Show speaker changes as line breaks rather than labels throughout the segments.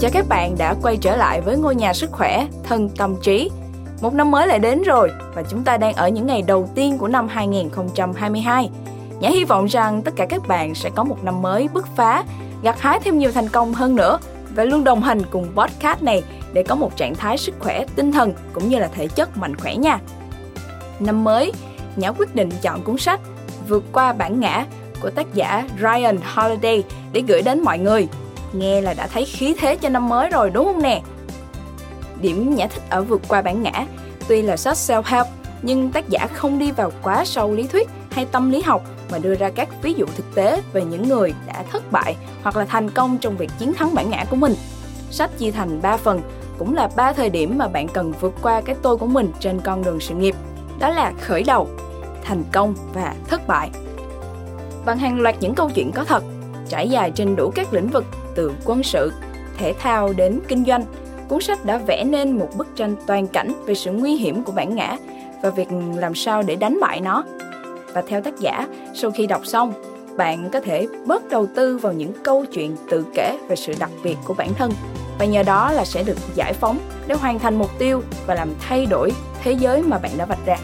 Chào các bạn đã quay trở lại với ngôi nhà sức khỏe, thân tâm trí. Một năm mới lại đến rồi và chúng ta đang ở những ngày đầu tiên của năm 2022. Nhã hy vọng rằng tất cả các bạn sẽ có một năm mới bứt phá, gặt hái thêm nhiều thành công hơn nữa và luôn đồng hành cùng podcast này để có một trạng thái sức khỏe tinh thần cũng như là thể chất mạnh khỏe nha. Năm mới, Nhã quyết định chọn cuốn sách Vượt qua bản ngã của tác giả Ryan Holiday để gửi đến mọi người. Nghe là đã thấy khí thế cho năm mới rồi đúng không nè? Điểm Nhã thích ở Vượt qua bản ngã, tuy là sách self-help nhưng tác giả không đi vào quá sâu lý thuyết hay tâm lý học mà đưa ra các ví dụ thực tế về những người đã thất bại hoặc là thành công trong việc chiến thắng bản ngã của mình. Sách chia thành 3 phần, cũng là ba thời điểm mà bạn cần vượt qua cái tôi của mình trên con đường sự nghiệp. Đó là khởi đầu, thành công và thất bại. Bằng hàng loạt những câu chuyện có thật, trải dài trên đủ các lĩnh vực từ quân sự, thể thao đến kinh doanh, cuốn sách đã vẽ nên một bức tranh toàn cảnh về sự nguy hiểm của bản ngã và việc làm sao để đánh bại nó. Và theo tác giả, sau khi đọc xong, bạn có thể bớt đầu tư vào những câu chuyện tự kể về sự đặc biệt của bản thân và nhờ đó là sẽ được giải phóng để hoàn thành mục tiêu và làm thay đổi thế giới mà bạn đã vạch ra.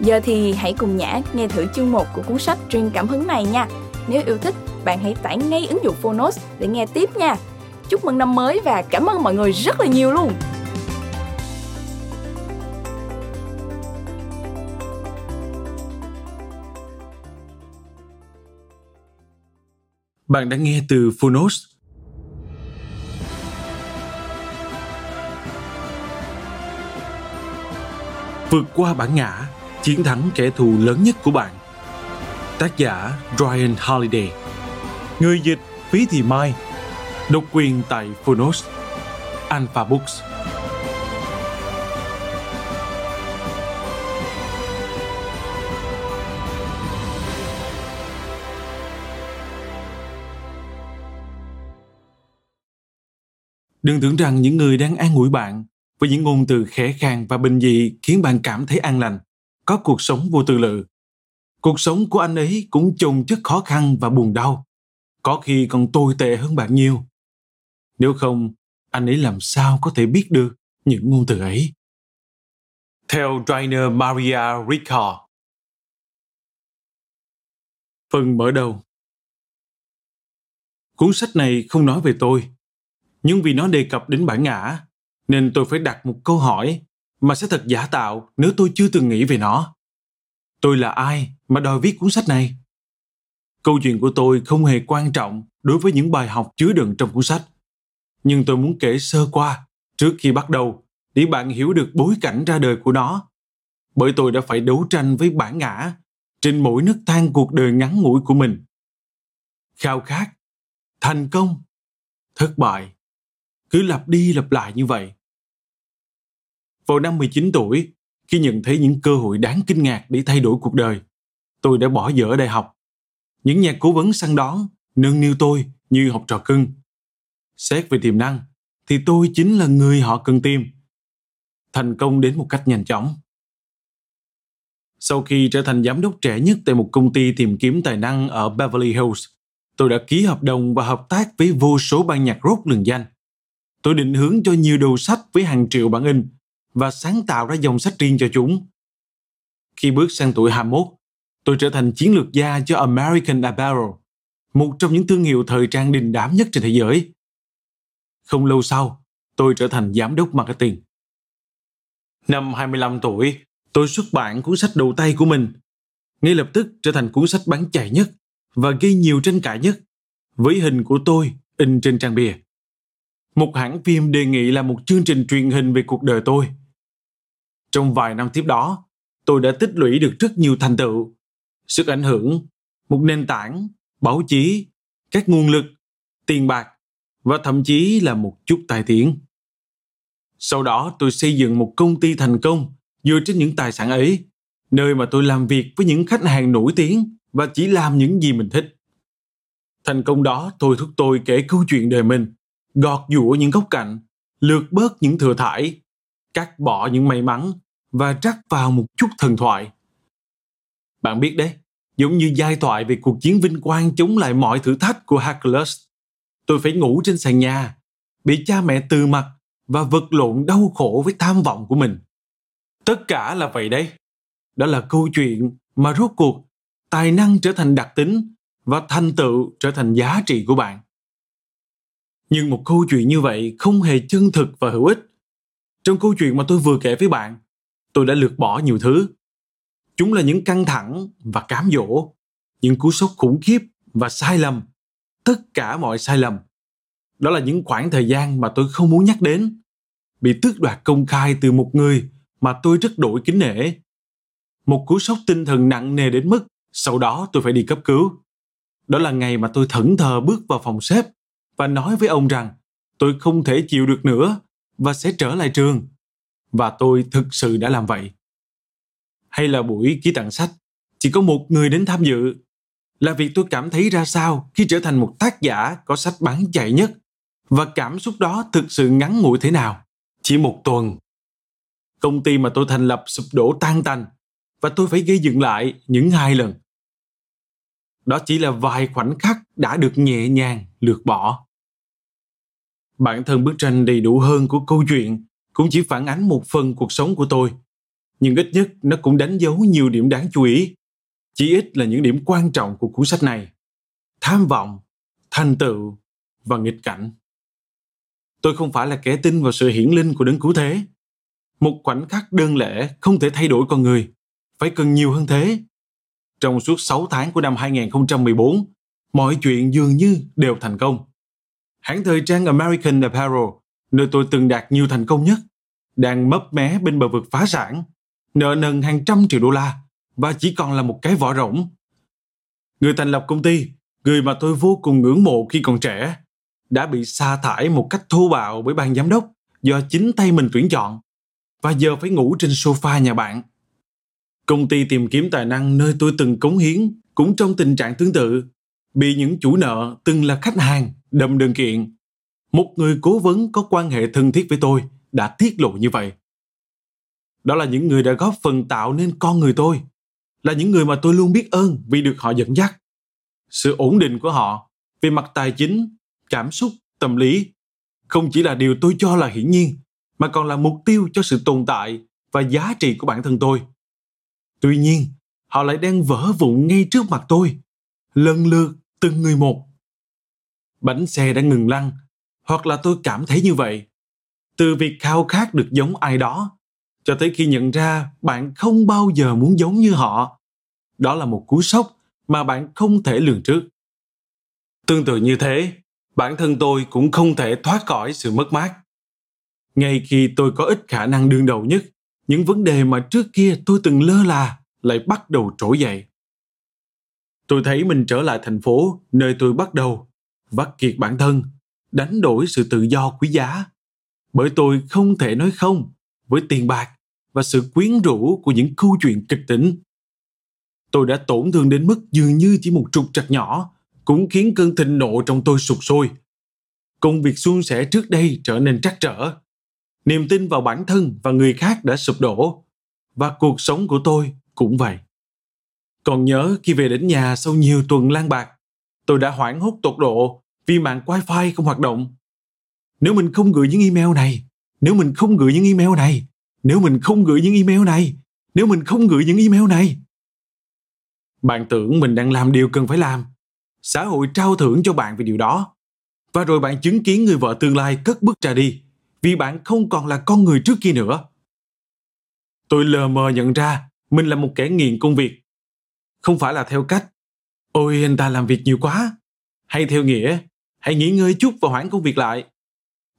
Giờ thì hãy cùng Nhã nghe thử chương 1 của cuốn sách truyền cảm hứng này nha. Nếu yêu thích, bạn hãy tải ngay ứng dụng Phonos để nghe tiếp nha. Chúc mừng năm mới và cảm ơn mọi người rất là nhiều luôn.
Bạn đã nghe từ Phonos. Vượt qua bản ngã, chiến thắng kẻ thù lớn nhất của bạn. Tác giả Ryan Holiday Người dịch Phí Thị Mai. Độc quyền tại Phonos Alpha Books. Đừng tưởng rằng những người đang an ủi bạn với những ngôn từ khẽ khàng và bình dị khiến bạn cảm thấy an lành, có cuộc sống vô tư lự. Cuộc sống của anh ấy cũng chồng chất khó khăn và buồn đau, có khi còn tồi tệ hơn bạn nhiều. Nếu không, anh ấy làm sao có thể biết được những ngôn từ ấy? Theo trainer Maria Ricard Phần mở đầu Cuốn sách này không nói về tôi, nhưng vì nó đề cập đến bản ngã, nên tôi phải đặt một câu hỏi mà sẽ thật giả tạo nếu tôi chưa từng nghĩ về nó. Tôi là ai mà đòi viết cuốn sách này? Câu chuyện của tôi không hề quan trọng đối với những bài học chứa đựng trong cuốn sách. Nhưng tôi muốn kể sơ qua trước khi bắt đầu để bạn hiểu được bối cảnh ra đời của nó. Bởi tôi đã phải đấu tranh với bản ngã trên mỗi nấc thang cuộc đời ngắn ngủi của mình. Khao khát, thành công, thất bại, cứ lặp đi lặp lại như vậy. Vào năm 19 tuổi, khi nhận thấy những cơ hội đáng kinh ngạc để thay đổi cuộc đời, tôi đã bỏ dở đại học. Những nhà cố vấn săn đón, nâng niu tôi như học trò cưng. Xét về tiềm năng, thì tôi chính là người họ cần tìm. Thành công đến một cách nhanh chóng. Sau khi trở thành giám đốc trẻ nhất tại một công ty tìm kiếm tài năng ở Beverly Hills, tôi đã ký hợp đồng và hợp tác với vô số ban nhạc rock lừng danh. Tôi định hướng cho nhiều đầu sách với hàng triệu bản in và sáng tạo ra dòng sách riêng cho chúng. Khi bước sang tuổi 21, tôi trở thành chiến lược gia cho American Apparel, một trong những thương hiệu thời trang đình đám nhất trên thế giới. Không lâu sau, tôi trở thành giám đốc marketing. Năm 25 tuổi, tôi xuất bản cuốn sách đầu tay của mình. Ngay lập tức trở thành cuốn sách bán chạy nhất và gây nhiều tranh cãi nhất với hình của tôi in trên trang bìa. Một hãng phim đề nghị là một chương trình truyền hình về cuộc đời tôi. Trong vài năm tiếp đó, tôi đã tích lũy được rất nhiều thành tựu, sức ảnh hưởng, một nền tảng, báo chí, các nguồn lực, tiền bạc và thậm chí là một chút tài tiến Sau đó tôi xây dựng một công ty thành công dựa trên những tài sản ấy, nơi mà tôi làm việc với những khách hàng nổi tiếng và chỉ làm những gì mình thích. Thành công đó thôi thúc tôi kể câu chuyện đời mình, gọt giũa những góc cạnh, lược bớt những thừa thải, cắt bỏ những may mắn và rắc vào một chút thần thoại. Bạn biết đấy, giống như giai thoại về cuộc chiến vinh quang chống lại mọi thử thách của Hercules. Tôi phải ngủ trên sàn nhà bị cha mẹ từ mặt và vật lộn đau khổ với tham vọng của mình. Tất cả là vậy đấy. Đó là câu chuyện mà rốt cuộc tài năng trở thành đặc tính và thành tựu trở thành giá trị của bạn. Nhưng một câu chuyện như vậy không hề chân thực và hữu ích. Trong câu chuyện mà tôi vừa kể với bạn, tôi đã lược bỏ nhiều thứ. Chúng là những căng thẳng và cám dỗ, những cú sốc khủng khiếp và sai lầm, tất cả mọi sai lầm. Đó là những khoảng thời gian mà tôi không muốn nhắc đến, bị tước đoạt công khai từ một người mà tôi rất đổi kính nể. Một cú sốc tinh thần nặng nề đến mức sau đó tôi phải đi cấp cứu. Đó là ngày mà tôi thẫn thờ bước vào phòng sếp và nói với ông rằng tôi không thể chịu được nữa và sẽ trở lại trường. Và tôi thực sự đã làm vậy. Hay là buổi ký tặng sách, chỉ có một người đến tham dự. Là việc tôi cảm thấy ra sao khi trở thành một tác giả có sách bán chạy nhất và cảm xúc đó thực sự ngắn ngủi thế nào. Chỉ một tuần. Công ty mà tôi thành lập sụp đổ tan tành và tôi phải gây dựng lại những hai lần. Đó chỉ là vài khoảnh khắc đã được nhẹ nhàng lược bỏ. Bản thân bức tranh đầy đủ hơn của câu chuyện cũng chỉ phản ánh một phần cuộc sống của tôi. Nhưng ít nhất nó cũng đánh dấu nhiều điểm đáng chú ý. Chỉ ít là những điểm quan trọng của cuốn sách này. Tham vọng, thành tựu và nghịch cảnh. Tôi không phải là kẻ tin vào sự hiển linh của đấng cứu thế. Một khoảnh khắc đơn lẻ không thể thay đổi con người. Phải cần nhiều hơn thế. Trong suốt 6 tháng của năm 2014, mọi chuyện dường như đều thành công. Hãng thời trang American Apparel, nơi tôi từng đạt nhiều thành công nhất, đang mấp mé bên bờ vực phá sản, nợ nần hàng trăm triệu đô la và chỉ còn là một cái vỏ rỗng. Người thành lập công ty, người mà tôi vô cùng ngưỡng mộ khi còn trẻ, đã bị sa thải một cách thô bạo bởi ban giám đốc do chính tay mình tuyển chọn và giờ phải ngủ trên sofa nhà bạn. Công ty tìm kiếm tài năng nơi tôi từng cống hiến cũng trong tình trạng tương tự, bị những chủ nợ từng là khách hàng đâm đơn kiện. Một người cố vấn có quan hệ thân thiết với tôi đã tiết lộ như vậy. Đó là những người đã góp phần tạo nên con người tôi, là những người mà tôi luôn biết ơn vì được họ dẫn dắt. Sự ổn định của họ về mặt tài chính, cảm xúc, tâm lý không chỉ là điều tôi cho là hiển nhiên, mà còn là mục tiêu cho sự tồn tại và giá trị của bản thân tôi. Tuy nhiên, họ lại đang vỡ vụn ngay trước mặt tôi, lần lượt từng người một. Bánh xe đã ngừng lăn, hoặc là tôi cảm thấy như vậy. Từ việc khao khát được giống ai đó, cho tới khi nhận ra bạn không bao giờ muốn giống như họ. Đó là một cú sốc mà bạn không thể lường trước. Tương tự như thế, bản thân tôi cũng không thể thoát khỏi sự mất mát. Ngay khi tôi có ít khả năng đương đầu nhất, những vấn đề mà trước kia tôi từng lơ là lại bắt đầu trỗi dậy. Tôi thấy mình trở lại thành phố nơi tôi bắt đầu vắt kiệt bản thân, đánh đổi sự tự do quý giá. Bởi tôi không thể nói không với tiền bạc và sự quyến rũ của những câu chuyện kịch tính. Tôi đã tổn thương đến mức dường như chỉ một trục trặc nhỏ, cũng khiến cơn thịnh nộ trong tôi sụp sôi. Công việc suôn sẻ trước đây trở nên trắc trở niềm tin vào bản thân và người khác đã sụp đổ, và cuộc sống của tôi cũng vậy còn nhớ khi về đến nhà sau nhiều tuần lang bạc, tôi đã hoảng hốt tột độ vì mạng wifi không hoạt động nếu mình không gửi những email này, nếu mình không gửi những email này nếu mình không gửi những email này nếu mình không gửi những email này bạn tưởng mình đang làm điều cần phải làm xã hội trao thưởng cho bạn vì điều đó và rồi bạn chứng kiến người vợ tương lai cất bước ra đi vì bạn không còn là con người trước kia nữa. Tôi lờ mờ nhận ra mình là một kẻ nghiện công việc. Không phải là theo cách, ôi anh ta làm việc nhiều quá, hay theo nghĩa, hãy nghỉ ngơi chút và hoãn công việc lại.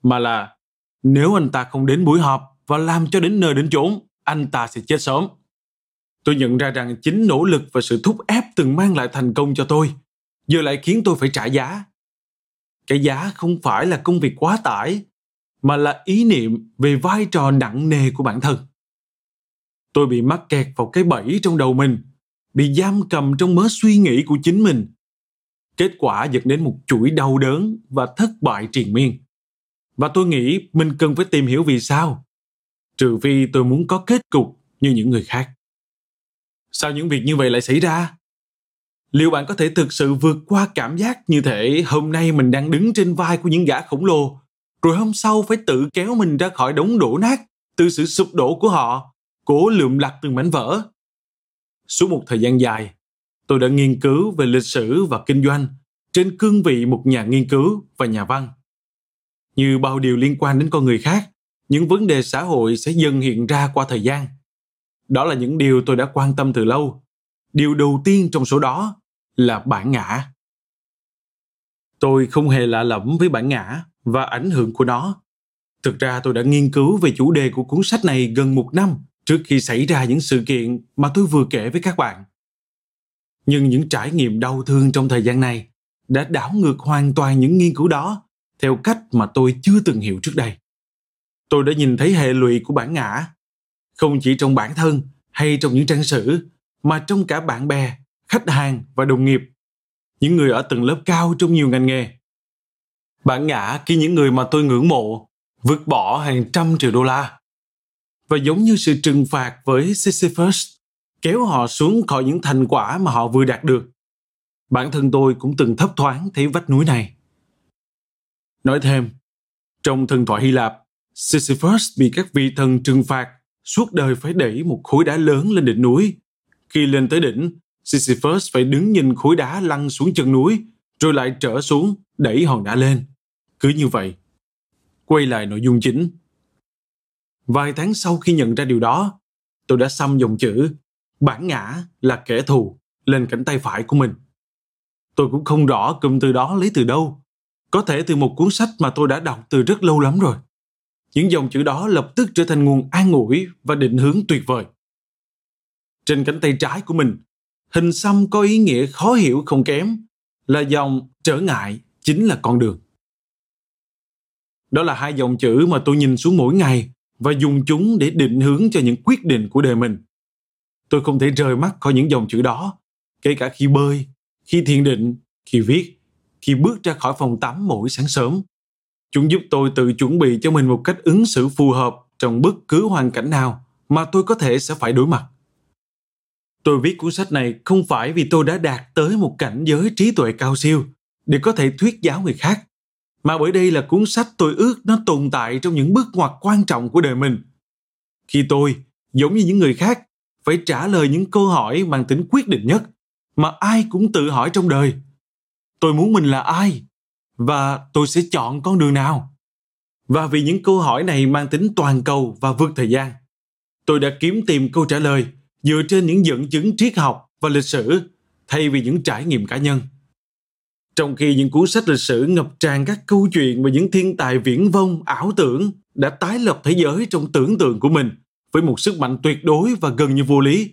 Mà là, nếu anh ta không đến buổi họp và làm cho đến nơi đến chốn, anh ta sẽ chết sớm. Tôi nhận ra rằng chính nỗ lực và sự thúc ép từng mang lại thành công cho tôi, giờ lại khiến tôi phải trả giá. Cái giá không phải là công việc quá tải mà là ý niệm về vai trò nặng nề của bản thân tôi bị mắc kẹt vào cái bẫy trong đầu mình bị giam cầm trong mớ suy nghĩ của chính mình kết quả dẫn đến một chuỗi đau đớn và thất bại triền miên và tôi nghĩ mình cần phải tìm hiểu vì sao trừ phi tôi muốn có kết cục như những người khác sao những việc như vậy lại xảy ra liệu bạn có thể thực sự vượt qua cảm giác như thể hôm nay mình đang đứng trên vai của những gã khổng lồ rồi hôm sau phải tự kéo mình ra khỏi đống đổ nát từ sự sụp đổ của họ, cố lượm lặt từng mảnh vỡ. Suốt một thời gian dài, tôi đã nghiên cứu về lịch sử và kinh doanh trên cương vị một nhà nghiên cứu và nhà văn. Như bao điều liên quan đến con người khác, những vấn đề xã hội sẽ dần hiện ra qua thời gian. Đó là những điều tôi đã quan tâm từ lâu. Điều đầu tiên trong số đó là bản ngã. Tôi không hề lạ lẫm với bản ngã và ảnh hưởng của nó. Thực ra tôi đã nghiên cứu về chủ đề của cuốn sách này gần một năm trước khi xảy ra những sự kiện mà tôi vừa kể với các bạn. Nhưng những trải nghiệm đau thương trong thời gian này đã đảo ngược hoàn toàn những nghiên cứu đó theo cách mà tôi chưa từng hiểu trước đây. Tôi đã nhìn thấy hệ lụy của bản ngã, không chỉ trong bản thân hay trong những trang sử, mà trong cả bạn bè, khách hàng và đồng nghiệp, những người ở tầng lớp cao trong nhiều ngành nghề. Bản ngã khi những người mà tôi ngưỡng mộ vứt bỏ hàng trăm triệu đô la. Và giống như sự trừng phạt với Sisyphus, kéo họ xuống khỏi những thành quả mà họ vừa đạt được. Bản thân tôi cũng từng thấp thoáng thấy vách núi này. Nói thêm, trong thần thoại Hy Lạp, Sisyphus bị các vị thần trừng phạt suốt đời phải đẩy một khối đá lớn lên đỉnh núi. Khi lên tới đỉnh, Sisyphus phải đứng nhìn khối đá lăn xuống chân núi, rồi lại trở xuống, đẩy hòn đá lên. Cứ như vậy. Quay lại nội dung chính. Vài tháng sau khi nhận ra điều đó, tôi đã xăm dòng chữ bản ngã là kẻ thù lên cánh tay phải của mình. Tôi cũng không rõ cụm từ đó lấy từ đâu. Có thể từ một cuốn sách mà tôi đã đọc từ rất lâu lắm rồi. Những dòng chữ đó lập tức trở thành nguồn an ủi và định hướng tuyệt vời. Trên cánh tay trái của mình, hình xăm có ý nghĩa khó hiểu không kém là dòng trở ngại chính là con đường. Đó là hai dòng chữ mà tôi nhìn xuống mỗi ngày và dùng chúng để định hướng cho những quyết định của đời mình. Tôi không thể rời mắt khỏi những dòng chữ đó, kể cả khi bơi, khi thiền định, khi viết, khi bước ra khỏi phòng tắm mỗi sáng sớm. Chúng giúp tôi tự chuẩn bị cho mình một cách ứng xử phù hợp trong bất cứ hoàn cảnh nào mà tôi có thể sẽ phải đối mặt. Tôi viết cuốn sách này không phải vì tôi đã đạt tới một cảnh giới trí tuệ cao siêu để có thể thuyết giáo người khác, mà bởi đây là cuốn sách tôi ước nó tồn tại trong những bước ngoặt quan trọng của đời mình. Khi tôi, giống như những người khác, phải trả lời những câu hỏi mang tính quyết định nhất mà ai cũng tự hỏi trong đời. Tôi muốn mình là ai? Và tôi sẽ chọn con đường nào? Và vì những câu hỏi này mang tính toàn cầu và vượt thời gian, tôi đã kiếm tìm câu trả lời dựa trên những dẫn chứng triết học và lịch sử thay vì những trải nghiệm cá nhân. Trong khi những cuốn sách lịch sử ngập tràn các câu chuyện về những thiên tài viễn vông, ảo tưởng đã tái lập thế giới trong tưởng tượng của mình với một sức mạnh tuyệt đối và gần như vô lý.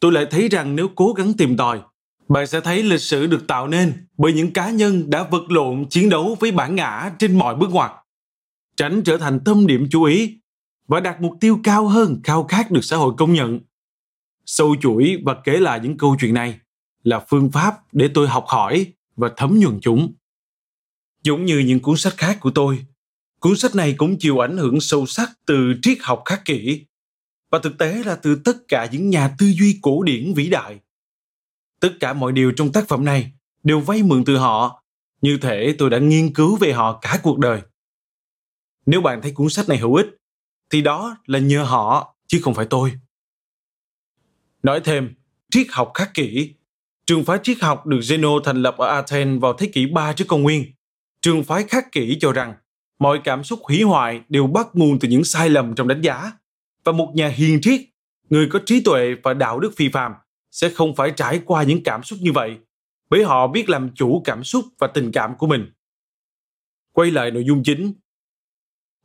Tôi lại thấy rằng nếu cố gắng tìm tòi, bạn sẽ thấy lịch sử được tạo nên bởi những cá nhân đã vật lộn chiến đấu với bản ngã trên mọi bước ngoặt, tránh trở thành tâm điểm chú ý và đạt mục tiêu cao hơn khao khát được xã hội công nhận sâu chuỗi và kể lại những câu chuyện này là phương pháp để tôi học hỏi và thấm nhuần chúng. Giống như những cuốn sách khác của tôi, cuốn sách này cũng chịu ảnh hưởng sâu sắc từ triết học khắc kỷ và thực tế là từ tất cả những nhà tư duy cổ điển vĩ đại. Tất cả mọi điều trong tác phẩm này đều vay mượn từ họ, như thể tôi đã nghiên cứu về họ cả cuộc đời. Nếu bạn thấy cuốn sách này hữu ích, thì đó là nhờ họ chứ không phải tôi. Nói thêm, triết học khắc kỷ. Trường phái triết học được Zeno thành lập ở Athens vào thế kỷ 3 trước công nguyên. Trường phái khắc kỷ cho rằng mọi cảm xúc hủy hoại đều bắt nguồn từ những sai lầm trong đánh giá. Và một nhà hiền triết, người có trí tuệ và đạo đức phi phàm sẽ không phải trải qua những cảm xúc như vậy, bởi họ biết làm chủ cảm xúc và tình cảm của mình. Quay lại nội dung chính.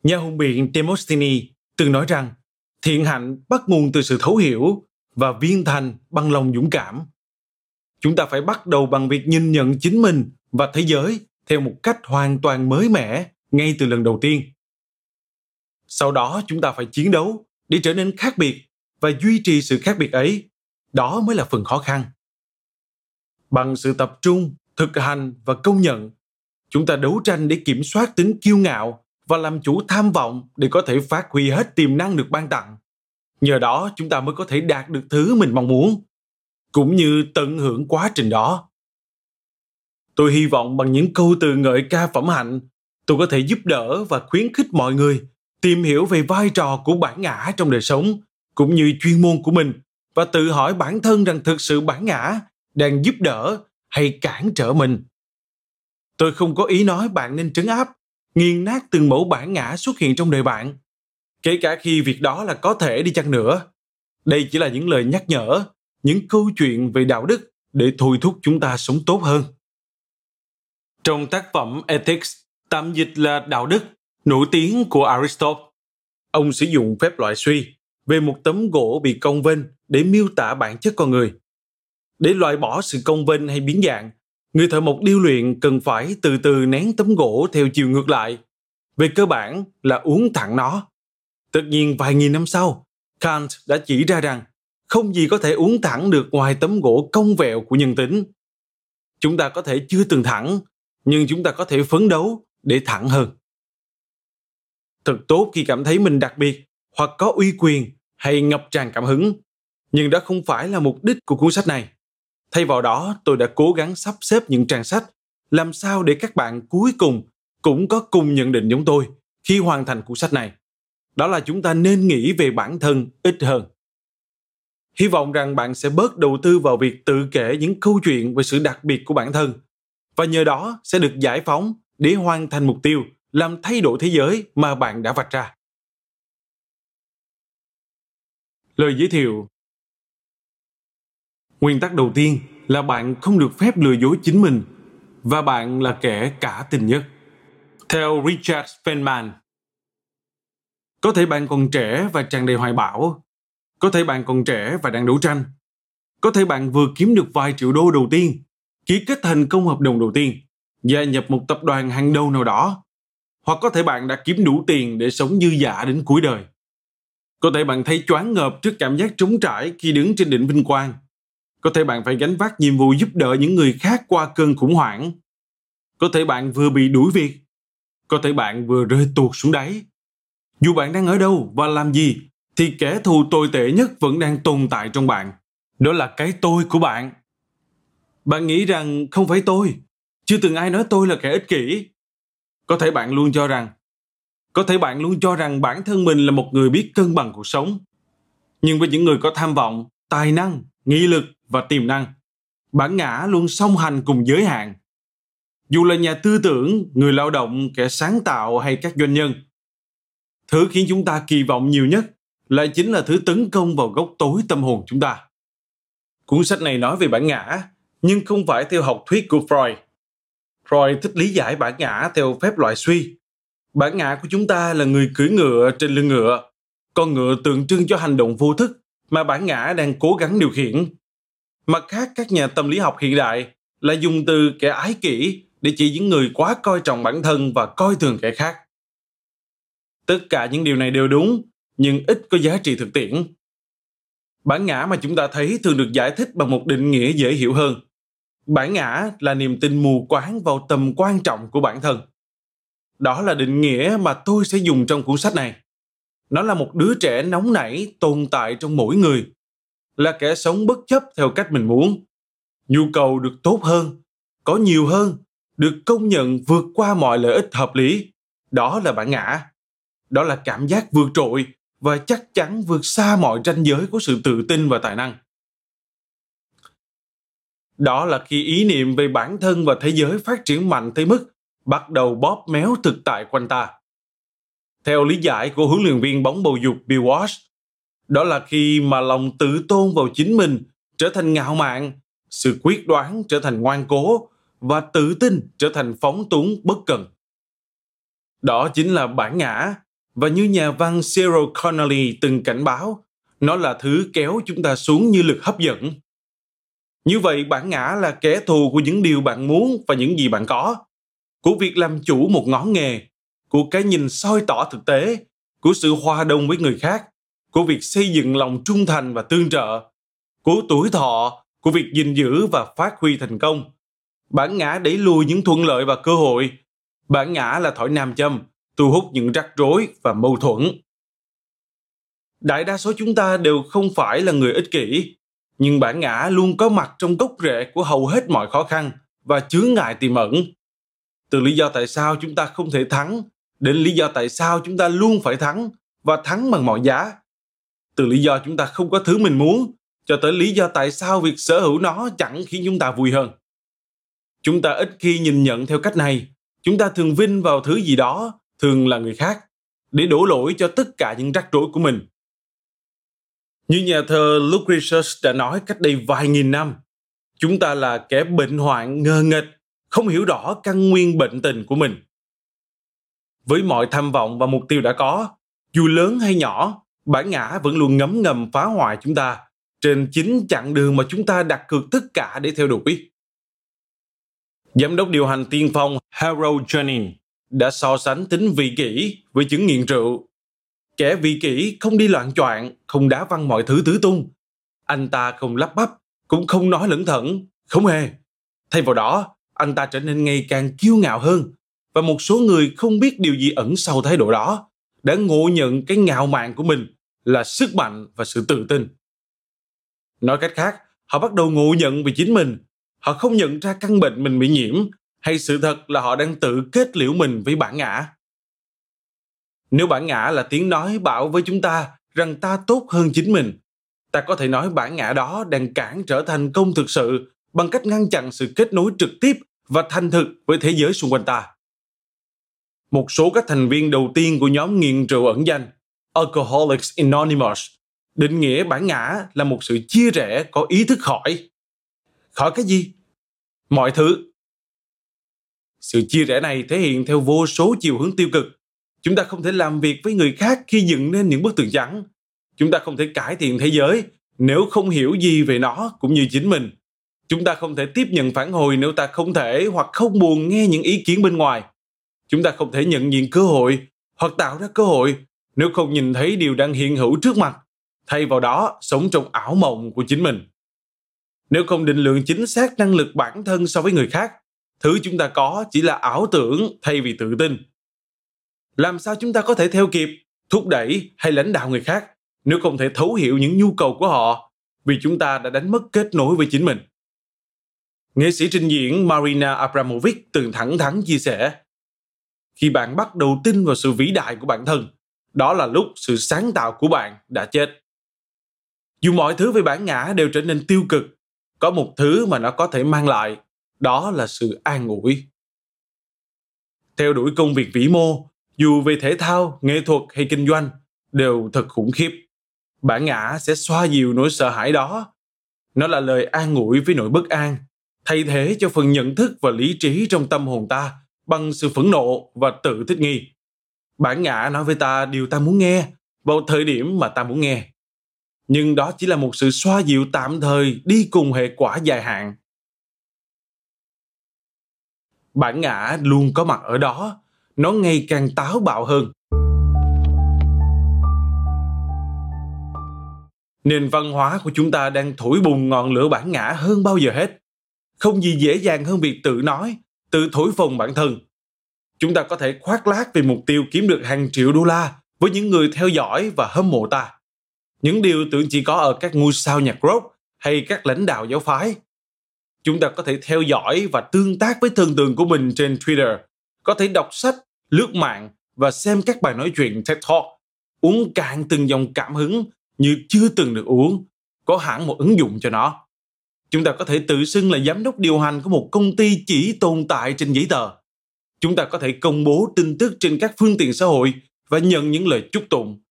Nhà hùng biện Demosthenes từng nói rằng thiện hạnh bắt nguồn từ sự thấu hiểu và viên thành bằng lòng dũng cảm. Chúng ta phải bắt đầu bằng việc nhìn nhận chính mình và thế giới theo một cách hoàn toàn mới mẻ ngay từ lần đầu tiên. Sau đó chúng ta phải chiến đấu để trở nên khác biệt và duy trì sự khác biệt ấy. Đó mới là phần khó khăn. Bằng sự tập trung, thực hành và công nhận, chúng ta đấu tranh để kiểm soát tính kiêu ngạo và làm chủ tham vọng để có thể phát huy hết tiềm năng được ban tặng. Nhờ đó chúng ta mới có thể đạt được thứ mình mong muốn cũng như tận hưởng quá trình đó. Tôi hy vọng bằng những câu từ ngợi ca phẩm hạnh tôi có thể giúp đỡ và khuyến khích mọi người tìm hiểu về vai trò của bản ngã trong đời sống cũng như chuyên môn của mình và tự hỏi bản thân rằng thực sự bản ngã đang giúp đỡ hay cản trở mình. Tôi không có ý nói bạn nên trấn áp, nghiền nát từng mẫu bản ngã xuất hiện trong đời bạn, kể cả khi việc đó là có thể đi chăng nữa. Đây chỉ là những lời nhắc nhở, những câu chuyện về đạo đức để thôi thúc chúng ta sống tốt hơn. Trong tác phẩm ethics, tạm dịch là đạo đức nổi tiếng của aristotle, ông sử dụng phép loại suy về một tấm gỗ bị cong vênh để miêu tả bản chất con người. Để loại bỏ sự công vênh hay biến dạng, người thợ mộc điêu luyện cần phải từ từ nén tấm gỗ theo chiều ngược lại. Về cơ bản là uống thẳng nó. Tất nhiên vài nghìn năm sau, kant đã chỉ ra rằng không gì có thể uống thẳng được ngoài tấm gỗ cong vẹo của nhân tính. Chúng ta có thể chưa từng thẳng, nhưng chúng ta có thể phấn đấu để thẳng hơn. Thật tốt khi cảm thấy mình đặc biệt hoặc có uy quyền hay ngập tràn cảm hứng nhưng đó không phải là mục đích của cuốn sách này. Thay vào đó, tôi đã cố gắng sắp xếp những trang sách, làm sao để các bạn cuối cùng cũng có cùng nhận định giống tôi khi hoàn thành cuốn sách này. Đó là chúng ta nên nghĩ về bản thân ít hơn. Hy vọng rằng bạn sẽ bớt đầu tư vào việc tự kể những câu chuyện về sự đặc biệt của bản thân, và nhờ đó sẽ được giải phóng để hoàn thành mục tiêu, làm thay đổi thế giới mà bạn đã vạch ra. Lời giới thiệu nguyên tắc đầu tiên là bạn không được phép lừa dối chính mình, và bạn là kẻ cả tình nhất. Theo richard feynman, có thể bạn còn trẻ và tràn đầy hoài bão. Có thể bạn còn trẻ và đang đấu tranh. Có thể bạn vừa kiếm được vài triệu đô đầu tiên, ký kết thành công hợp đồng đầu tiên, gia nhập một tập đoàn hàng đầu nào đó, hoặc có thể bạn đã kiếm đủ tiền để sống dư dả đến cuối đời. Có thể bạn thấy choáng ngợp trước cảm giác trống trải khi đứng trên đỉnh vinh quang có thể bạn phải gánh vác nhiệm vụ giúp đỡ những người khác qua cơn khủng hoảng. Có thể bạn vừa bị đuổi việc. Có thể bạn vừa rơi tuột xuống đáy. Dù bạn đang ở đâu và làm gì, thì kẻ thù tồi tệ nhất vẫn đang tồn tại trong bạn. Đó là cái tôi của bạn. Bạn nghĩ rằng không phải tôi. Chưa từng ai nói tôi là kẻ ích kỷ. Có thể bạn luôn cho rằng, có thể bạn luôn cho rằng bản thân mình là một người biết cân bằng cuộc sống. Nhưng với những người có tham vọng, tài năng, nghị lực và tiềm năng. Bản ngã luôn song hành cùng giới hạn. Dù là nhà tư tưởng, người lao động, kẻ sáng tạo hay các doanh nhân, thứ khiến chúng ta kỳ vọng nhiều nhất lại chính là thứ tấn công vào góc tối tâm hồn chúng ta. Cuốn sách này nói về bản ngã, nhưng không phải theo học thuyết của freud. Freud thích lý giải bản ngã theo phép loại suy. Bản ngã của chúng ta là người cưỡi ngựa trên lưng ngựa, con ngựa tượng trưng cho hành động vô thức mà bản ngã đang cố gắng điều khiển mặt khác, các nhà tâm lý học hiện đại là dùng từ kẻ ái kỷ để chỉ những người quá coi trọng bản thân và coi thường kẻ khác. Tất cả những điều này đều đúng, nhưng ít có giá trị thực tiễn. Bản ngã mà chúng ta thấy thường được giải thích bằng một định nghĩa dễ hiểu hơn. Bản ngã là niềm tin mù quáng vào tầm quan trọng của bản thân. Đó là định nghĩa mà tôi sẽ dùng trong cuốn sách này. Nó là một đứa trẻ nóng nảy tồn tại trong mỗi người là kẻ sống bất chấp theo cách mình muốn. Nhu cầu được tốt hơn có nhiều hơn được công nhận vượt qua mọi lợi ích hợp lý. Đó là bản ngã. Đó là cảm giác vượt trội và chắc chắn vượt xa mọi ranh giới của sự tự tin và tài năng. Đó là khi ý niệm về bản thân và thế giới phát triển mạnh tới mức bắt đầu bóp méo thực tại quanh ta. Theo lý giải của huấn luyện viên bóng bầu dục Bill Walsh, đó là khi mà lòng tự tôn vào chính mình trở thành ngạo mạn, sự quyết đoán trở thành ngoan cố và tự tin trở thành phóng túng bất cần. Đó chính là bản ngã và như nhà văn Cyril Connolly từng cảnh báo, nó là thứ kéo chúng ta xuống như lực hấp dẫn. Như vậy bản ngã là kẻ thù của những điều bạn muốn và những gì bạn có, của việc làm chủ một ngón nghề của cái nhìn soi tỏ thực tế của sự hòa đồng với người khác của việc xây dựng lòng trung thành và tương trợ, của tuổi thọ, của việc gìn giữ và phát huy thành công. Bản ngã đẩy lùi những thuận lợi và cơ hội. Bản ngã là thỏi nam châm, thu hút những rắc rối và mâu thuẫn. Đại đa số chúng ta đều không phải là người ích kỷ, nhưng bản ngã luôn có mặt trong gốc rễ của hầu hết mọi khó khăn và chướng ngại tiềm ẩn. Từ lý do tại sao chúng ta không thể thắng đến lý do tại sao chúng ta luôn phải thắng và thắng bằng mọi giá từ lý do chúng ta không có thứ mình muốn cho tới lý do tại sao việc sở hữu nó chẳng khiến chúng ta vui hơn. Chúng ta ít khi nhìn nhận theo cách này. Chúng ta thường vinh vào thứ gì đó thường là người khác để đổ lỗi cho tất cả những rắc rối của mình. Như nhà thơ Lucretius đã nói cách đây vài nghìn năm, chúng ta là kẻ bệnh hoạn ngơ nghịch, không hiểu rõ căn nguyên bệnh tình của mình. Với mọi tham vọng và mục tiêu đã có, dù lớn hay nhỏ, bản ngã vẫn luôn ngấm ngầm phá hoại chúng ta trên chính chặng đường mà chúng ta đặt cược tất cả để theo đuổi. Giám đốc điều hành tiên phong Harold Jennings đã so sánh tính vị kỷ với chứng nghiện rượu Kẻ vị kỷ không đi loạn choạng, không đá văng mọi thứ tứ tung. Anh ta không lắp bắp, cũng không nói lẩn thận, không hề. Thay vào đó, anh ta trở nên ngày càng kiêu ngạo hơn và một số người không biết điều gì ẩn sau thái độ đó đã ngộ nhận cái ngạo mạn của mình là sức mạnh và sự tự tin. Nói cách khác, họ bắt đầu ngộ nhận về chính mình. Họ không nhận ra căn bệnh mình bị nhiễm hay sự thật là họ đang tự kết liễu mình với bản ngã. Nếu bản ngã là tiếng nói bảo với chúng ta rằng ta tốt hơn chính mình, ta có thể nói bản ngã đó đang cản trở thành công thực sự bằng cách ngăn chặn sự kết nối trực tiếp và thành thực với thế giới xung quanh ta. Một số các thành viên đầu tiên của nhóm nghiện rượu ẩn danh, Alcoholics Anonymous, định nghĩa bản ngã là một sự chia rẽ có ý thức khỏi. Khỏi cái gì? Mọi thứ. Sự chia rẽ này thể hiện theo vô số chiều hướng tiêu cực Chúng ta không thể làm việc với người khác khi dựng nên những bức tường trắng. Chúng ta không thể cải thiện thế giới nếu không hiểu gì về nó cũng như chính mình. Chúng ta không thể tiếp nhận phản hồi nếu ta không thể hoặc không buồn nghe những ý kiến bên ngoài. Chúng ta không thể nhận diện cơ hội hoặc tạo ra cơ hội nếu không nhìn thấy điều đang hiện hữu trước mặt, thay vào đó sống trong ảo mộng của chính mình. Nếu không định lượng chính xác năng lực bản thân so với người khác, thứ chúng ta có chỉ là ảo tưởng thay vì tự tin. Làm sao chúng ta có thể theo kịp thúc đẩy hay lãnh đạo người khác nếu không thể thấu hiểu những nhu cầu của họ vì chúng ta đã đánh mất kết nối với chính mình? Nghệ sĩ trình diễn marina abramovic từng thẳng thắn chia sẻ khi bạn bắt đầu tin vào sự vĩ đại của bản thân đó là lúc sự sáng tạo của bạn đã chết dù mọi thứ về bản ngã đều trở nên tiêu cực có một thứ mà nó có thể mang lại đó là sự an ủi theo đuổi công việc vĩ mô dù về thể thao, nghệ thuật hay kinh doanh, đều thật khủng khiếp. Bản ngã sẽ xoa dịu nỗi sợ hãi đó. Nó là lời an ủi với nỗi bất an, thay thế cho phần nhận thức và lý trí trong tâm hồn ta bằng sự phẫn nộ và tự thích nghi. Bản ngã nói với ta điều ta muốn nghe vào thời điểm mà ta muốn nghe. Nhưng đó chỉ là một sự xoa dịu tạm thời đi cùng hệ quả dài hạn. Bản ngã luôn có mặt ở đó nó ngày càng táo bạo hơn. Nền văn hóa của chúng ta đang thổi bùng ngọn lửa bản ngã hơn bao giờ hết. Không gì dễ dàng hơn việc tự nói, tự thổi phồng bản thân. Chúng ta có thể khoác lác về mục tiêu kiếm được hàng triệu đô la với những người theo dõi và hâm mộ ta. Những điều tưởng chỉ có ở các ngôi sao nhạc rock hay các lãnh đạo giáo phái. Chúng ta có thể theo dõi và tương tác với thần tượng của mình trên Twitter có thể đọc sách, lướt mạng và xem các bài nói chuyện TED Talk, uống cạn từng dòng cảm hứng như chưa từng được uống, có hẳn một ứng dụng cho nó. Chúng ta có thể tự xưng là giám đốc điều hành của một công ty chỉ tồn tại trên giấy tờ. Chúng ta có thể công bố tin tức trên các phương tiện xã hội và nhận những lời chúc tụng.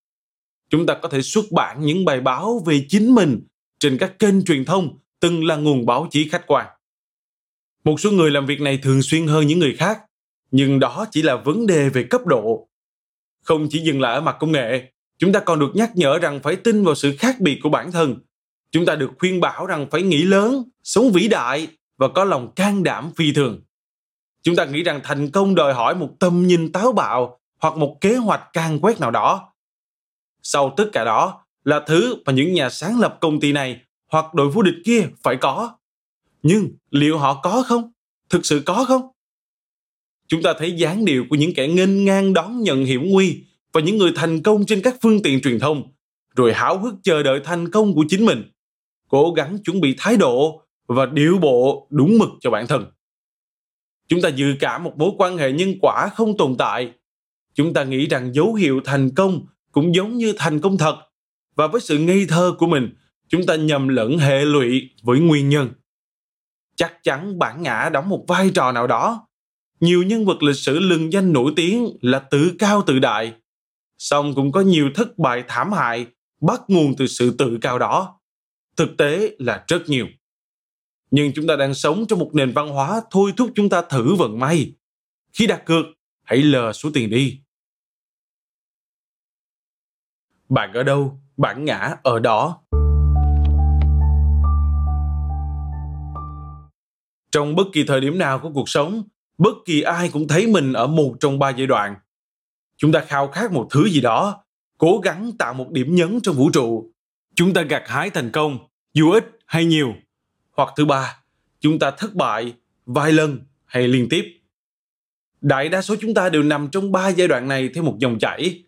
Chúng ta có thể xuất bản những bài báo về chính mình trên các kênh truyền thông, từng là nguồn báo chí khách quan. Một số người làm việc này thường xuyên hơn những người khác, nhưng đó chỉ là vấn đề về cấp độ không chỉ dừng lại ở mặt công nghệ, chúng ta còn được nhắc nhở rằng phải tin vào sự khác biệt của bản thân chúng ta được khuyên bảo rằng phải nghĩ lớn sống vĩ đại và có lòng can đảm phi thường. Chúng ta nghĩ rằng thành công đòi hỏi một tầm nhìn táo bạo hoặc một kế hoạch can quét nào đó. Sau tất cả đó là thứ mà những nhà sáng lập công ty này hoặc đội vô địch kia phải có. Nhưng liệu họ có không? Thực sự có không? Chúng ta thấy dáng điệu của những kẻ nghênh ngang đón nhận hiểm nguy và những người thành công trên các phương tiện truyền thông, rồi háo hức chờ đợi thành công của chính mình, cố gắng chuẩn bị thái độ và điệu bộ đúng mực cho bản thân. Chúng ta dự cảm một mối quan hệ nhân quả không tồn tại. Chúng ta nghĩ rằng dấu hiệu thành công cũng giống như thành công thật. Và với sự ngây thơ của mình, chúng ta nhầm lẫn hệ lụy với nguyên nhân. Chắc chắn bản ngã đóng một vai trò nào đó. Nhiều nhân vật lịch sử lừng danh nổi tiếng là tự cao tự đại. Song cũng có nhiều thất bại thảm hại bắt nguồn từ sự tự cao đó. Thực tế là rất nhiều nhưng chúng ta đang sống trong một nền văn hóa thôi thúc chúng ta thử vận may. Khi đặt cược, hãy lờ số tiền đi. Bạn ở đâu, bạn ngã ở đó. Trong bất kỳ thời điểm nào của cuộc sống, bất kỳ ai cũng thấy mình ở một trong ba giai đoạn. Chúng ta khao khát một thứ gì đó, cố gắng tạo một điểm nhấn trong vũ trụ. Chúng ta gặt hái thành công, dù ít hay nhiều hoặc thứ ba, chúng ta thất bại vài lần hay liên tiếp. Đại đa số chúng ta đều nằm trong ba giai đoạn này theo một dòng chảy.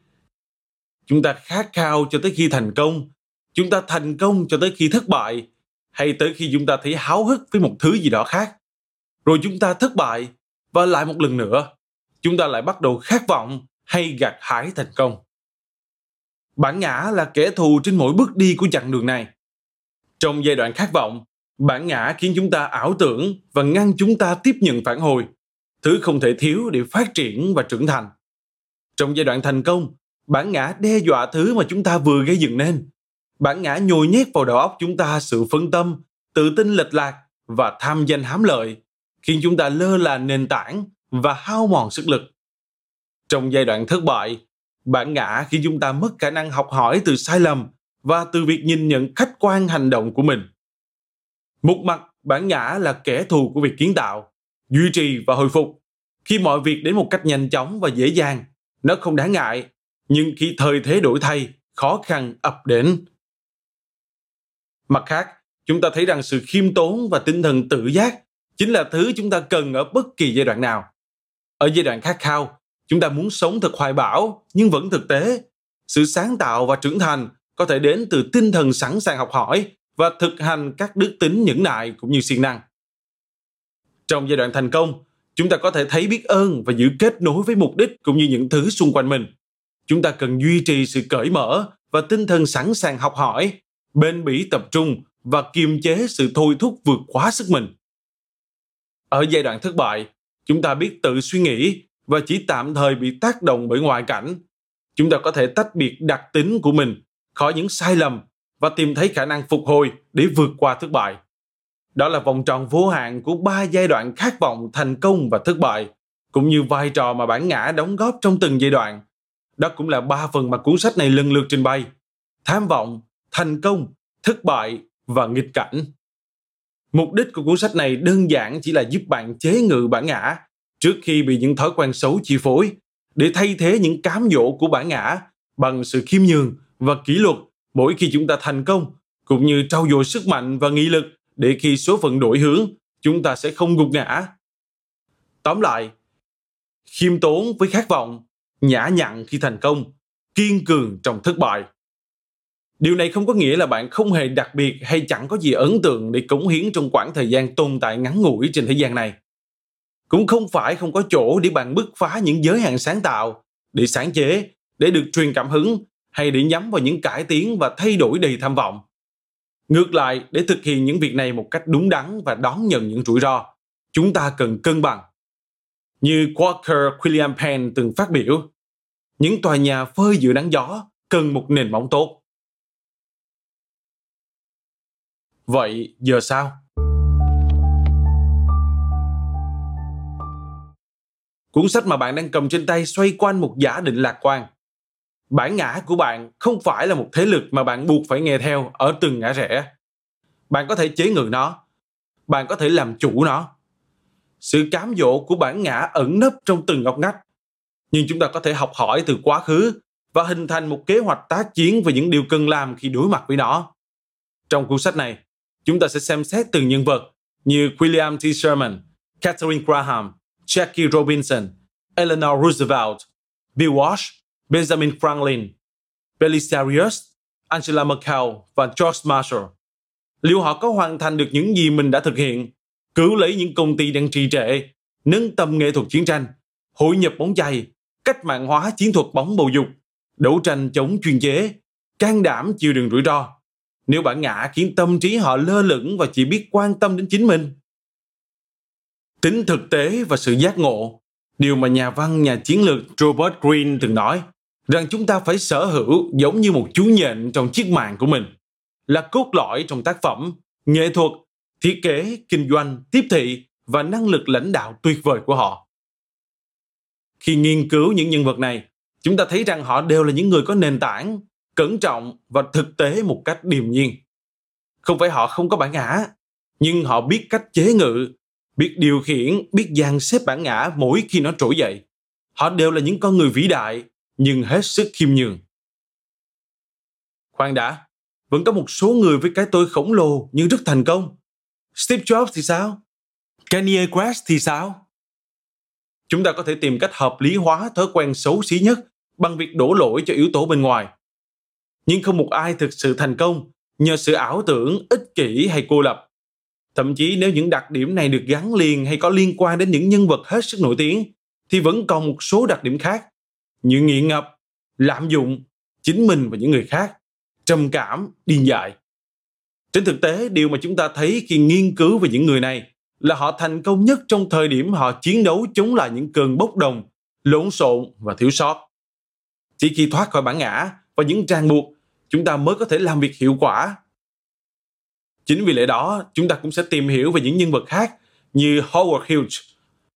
Chúng ta khát khao cho tới khi thành công, chúng ta thành công cho tới khi thất bại, hay tới khi chúng ta thấy háo hức với một thứ gì đó khác. Rồi chúng ta thất bại và lại một lần nữa, chúng ta lại bắt đầu khát vọng hay gặt hái thành công. Bản ngã là kẻ thù trên mỗi bước đi của chặng đường này. Trong giai đoạn khát vọng, bản ngã khiến chúng ta ảo tưởng và ngăn chúng ta tiếp nhận phản hồi. Thứ không thể thiếu để phát triển và trưởng thành. Trong giai đoạn thành công bản ngã đe dọa thứ mà chúng ta vừa gây dựng nên. Bản ngã nhồi nhét vào đầu óc chúng ta sự phân tâm tự tin lệch lạc và tham danh hám lợi khiến chúng ta lơ là nền tảng và hao mòn sức lực. Trong giai đoạn thất bại bản ngã khiến chúng ta mất khả năng học hỏi từ sai lầm và từ việc nhìn nhận khách quan hành động của mình một mặt, bản ngã là kẻ thù của việc kiến tạo, duy trì và hồi phục. Khi mọi việc đến một cách nhanh chóng và dễ dàng, nó không đáng ngại. Nhưng khi thời thế đổi thay, khó khăn ập đến. Mặt khác, chúng ta thấy rằng sự khiêm tốn và tinh thần tự giác chính là thứ chúng ta cần ở bất kỳ giai đoạn nào. Ở giai đoạn khát khao, chúng ta muốn sống thật hoài bão nhưng vẫn thực tế. Sự sáng tạo và trưởng thành có thể đến từ tinh thần sẵn sàng học hỏi và thực hành các đức tính nhẫn nại cũng như siêng năng. Trong giai đoạn thành công, chúng ta có thể thấy biết ơn và giữ kết nối với mục đích cũng như những thứ xung quanh mình. Chúng ta cần duy trì sự cởi mở và tinh thần sẵn sàng học hỏi, bên bỉ tập trung và kiềm chế sự thôi thúc vượt quá sức mình. Ở giai đoạn thất bại, chúng ta biết tự suy nghĩ và chỉ tạm thời bị tác động bởi ngoại cảnh. Chúng ta có thể tách biệt đặc tính của mình khỏi những sai lầm và tìm thấy khả năng phục hồi để vượt qua thất bại. Đó là vòng tròn vô hạn của ba giai đoạn khát vọng thành công và thất bại, cũng như vai trò mà bản ngã đóng góp trong từng giai đoạn. Đó cũng là ba phần mà cuốn sách này lần lượt trình bày. Tham vọng, thành công, thất bại và nghịch cảnh. Mục đích của cuốn sách này đơn giản chỉ là giúp bạn chế ngự bản ngã trước khi bị những thói quen xấu chi phối, để thay thế những cám dỗ của bản ngã bằng sự khiêm nhường và kỷ luật mỗi khi chúng ta thành công, cũng như trau dồi sức mạnh và nghị lực để khi số phận đổi hướng, chúng ta sẽ không gục ngã. Tóm lại, khiêm tốn với khát vọng, nhã nhặn khi thành công, kiên cường trong thất bại. Điều này không có nghĩa là bạn không hề đặc biệt hay chẳng có gì ấn tượng để cống hiến trong quãng thời gian tồn tại ngắn ngủi trên thế gian này. Cũng không phải không có chỗ để bạn bứt phá những giới hạn sáng tạo, để sáng chế, để được truyền cảm hứng hay để nhắm vào những cải tiến và thay đổi đầy tham vọng. Ngược lại, để thực hiện những việc này một cách đúng đắn và đón nhận những rủi ro, chúng ta cần cân bằng. Như Walker William Penn từng phát biểu, những tòa nhà phơi giữa nắng gió cần một nền móng tốt. Vậy giờ sao? Cuốn sách mà bạn đang cầm trên tay xoay quanh một giả định lạc quan – bản ngã của bạn không phải là một thế lực mà bạn buộc phải nghe theo ở từng ngã rẽ. Bạn có thể chế ngự nó. Bạn có thể làm chủ nó. Sự cám dỗ của bản ngã ẩn nấp trong từng ngóc ngách. Nhưng chúng ta có thể học hỏi từ quá khứ và hình thành một kế hoạch tác chiến về những điều cần làm khi đối mặt với nó. Trong cuốn sách này chúng ta sẽ xem xét từng nhân vật như William T. Sherman, Catherine Graham, Jackie Robinson, Eleanor Roosevelt, Bill Walsh Benjamin Franklin, Belisarius, Angela Merkel và George Marshall. Liệu họ có hoàn thành được những gì mình đã thực hiện, cứu lấy những công ty đang trì trệ, nâng tầm nghệ thuật chiến tranh, hội nhập bóng chày, cách mạng hóa chiến thuật bóng bầu dục, đấu tranh chống chuyên chế, can đảm chịu đựng rủi ro. Nếu bản ngã khiến tâm trí họ lơ lửng và chỉ biết quan tâm đến chính mình. Tính thực tế và sự giác ngộ, điều mà nhà văn, nhà chiến lược Robert Greene từng nói, rằng chúng ta phải sở hữu giống như một chú nhện trong chiếc mạng của mình, là cốt lõi trong tác phẩm, nghệ thuật, thiết kế, kinh doanh, tiếp thị và năng lực lãnh đạo tuyệt vời của họ. Khi nghiên cứu những nhân vật này, chúng ta thấy rằng họ đều là những người có nền tảng, cẩn trọng và thực tế một cách điềm nhiên. Không phải họ không có bản ngã, nhưng họ biết cách chế ngự, biết điều khiển, biết dàn xếp bản ngã mỗi khi nó trỗi dậy. Họ đều là những con người vĩ đại, nhưng hết sức khiêm nhường. Khoan đã, vẫn có một số người với cái tôi khổng lồ nhưng rất thành công. Steve Jobs thì sao? Kanye West thì sao? Chúng ta có thể tìm cách hợp lý hóa thói quen xấu xí nhất bằng việc đổ lỗi cho yếu tố bên ngoài. Nhưng không một ai thực sự thành công nhờ sự ảo tưởng, ích kỷ hay cô lập. Thậm chí nếu những đặc điểm này được gắn liền hay có liên quan đến những nhân vật hết sức nổi tiếng, thì vẫn còn một số đặc điểm khác như nghiện ngập, lạm dụng, chính mình và những người khác, trầm cảm, điên dại. Trên thực tế, điều mà chúng ta thấy khi nghiên cứu về những người này là họ thành công nhất trong thời điểm họ chiến đấu chống lại những cơn bốc đồng, lộn xộn và thiếu sót. Chỉ khi thoát khỏi bản ngã và những ràng buộc, chúng ta mới có thể làm việc hiệu quả. Chính vì lẽ đó, chúng ta cũng sẽ tìm hiểu về những nhân vật khác như Howard Hughes,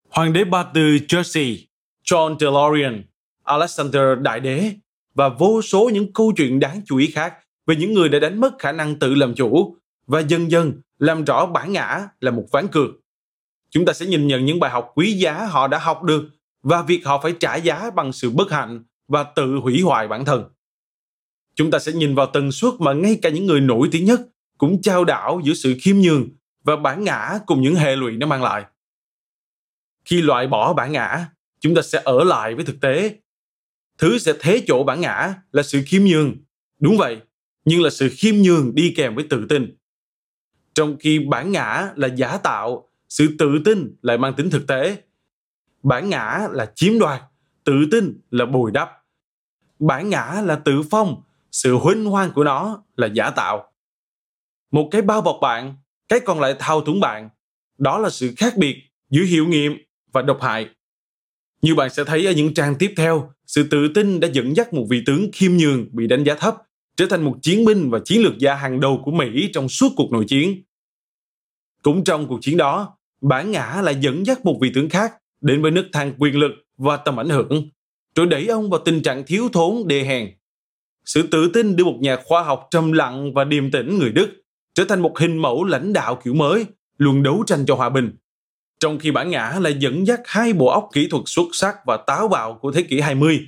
Hoàng đế Ba Tư Jersey, John DeLorean, Alexander Đại Đế và vô số những câu chuyện đáng chú ý khác về những người đã đánh mất khả năng tự làm chủ và dần dần làm rõ bản ngã là một ván cược. Chúng ta sẽ nhìn nhận những bài học quý giá họ đã học được và việc họ phải trả giá bằng sự bất hạnh và tự hủy hoại bản thân. Chúng ta sẽ nhìn vào tần suất mà ngay cả những người nổi tiếng nhất cũng trao đảo giữa sự khiêm nhường và bản ngã cùng những hệ lụy nó mang lại. Khi loại bỏ bản ngã, chúng ta sẽ ở lại với thực tế. Thứ sẽ thế chỗ bản ngã là sự khiêm nhường. Đúng vậy, nhưng là sự khiêm nhường đi kèm với tự tin. Trong khi bản ngã là giả tạo, sự tự tin lại mang tính thực tế. Bản ngã là chiếm đoạt, tự tin là bồi đắp. Bản ngã là tự phong, sự huênh hoang của nó là giả tạo. Một cái bao bọc bạn, cái còn lại thao túng bạn. Đó là sự khác biệt giữa hiệu nghiệm và độc hại. Như bạn sẽ thấy ở những trang tiếp theo, sự tự tin đã dẫn dắt một vị tướng khiêm nhường bị đánh giá thấp trở thành một chiến binh và chiến lược gia hàng đầu của Mỹ trong suốt cuộc nội chiến. Cũng trong cuộc chiến đó, bản ngã lại dẫn dắt một vị tướng khác đến với nước thang quyền lực và tầm ảnh hưởng, rồi đẩy ông vào tình trạng thiếu thốn đề hèn. Sự tự tin đưa một nhà khoa học trầm lặng và điềm tĩnh người Đức trở thành một hình mẫu lãnh đạo kiểu mới, luôn đấu tranh cho hòa bình. Trong khi bản ngã lại dẫn dắt hai bộ óc kỹ thuật xuất sắc và táo bạo của thế kỷ 20,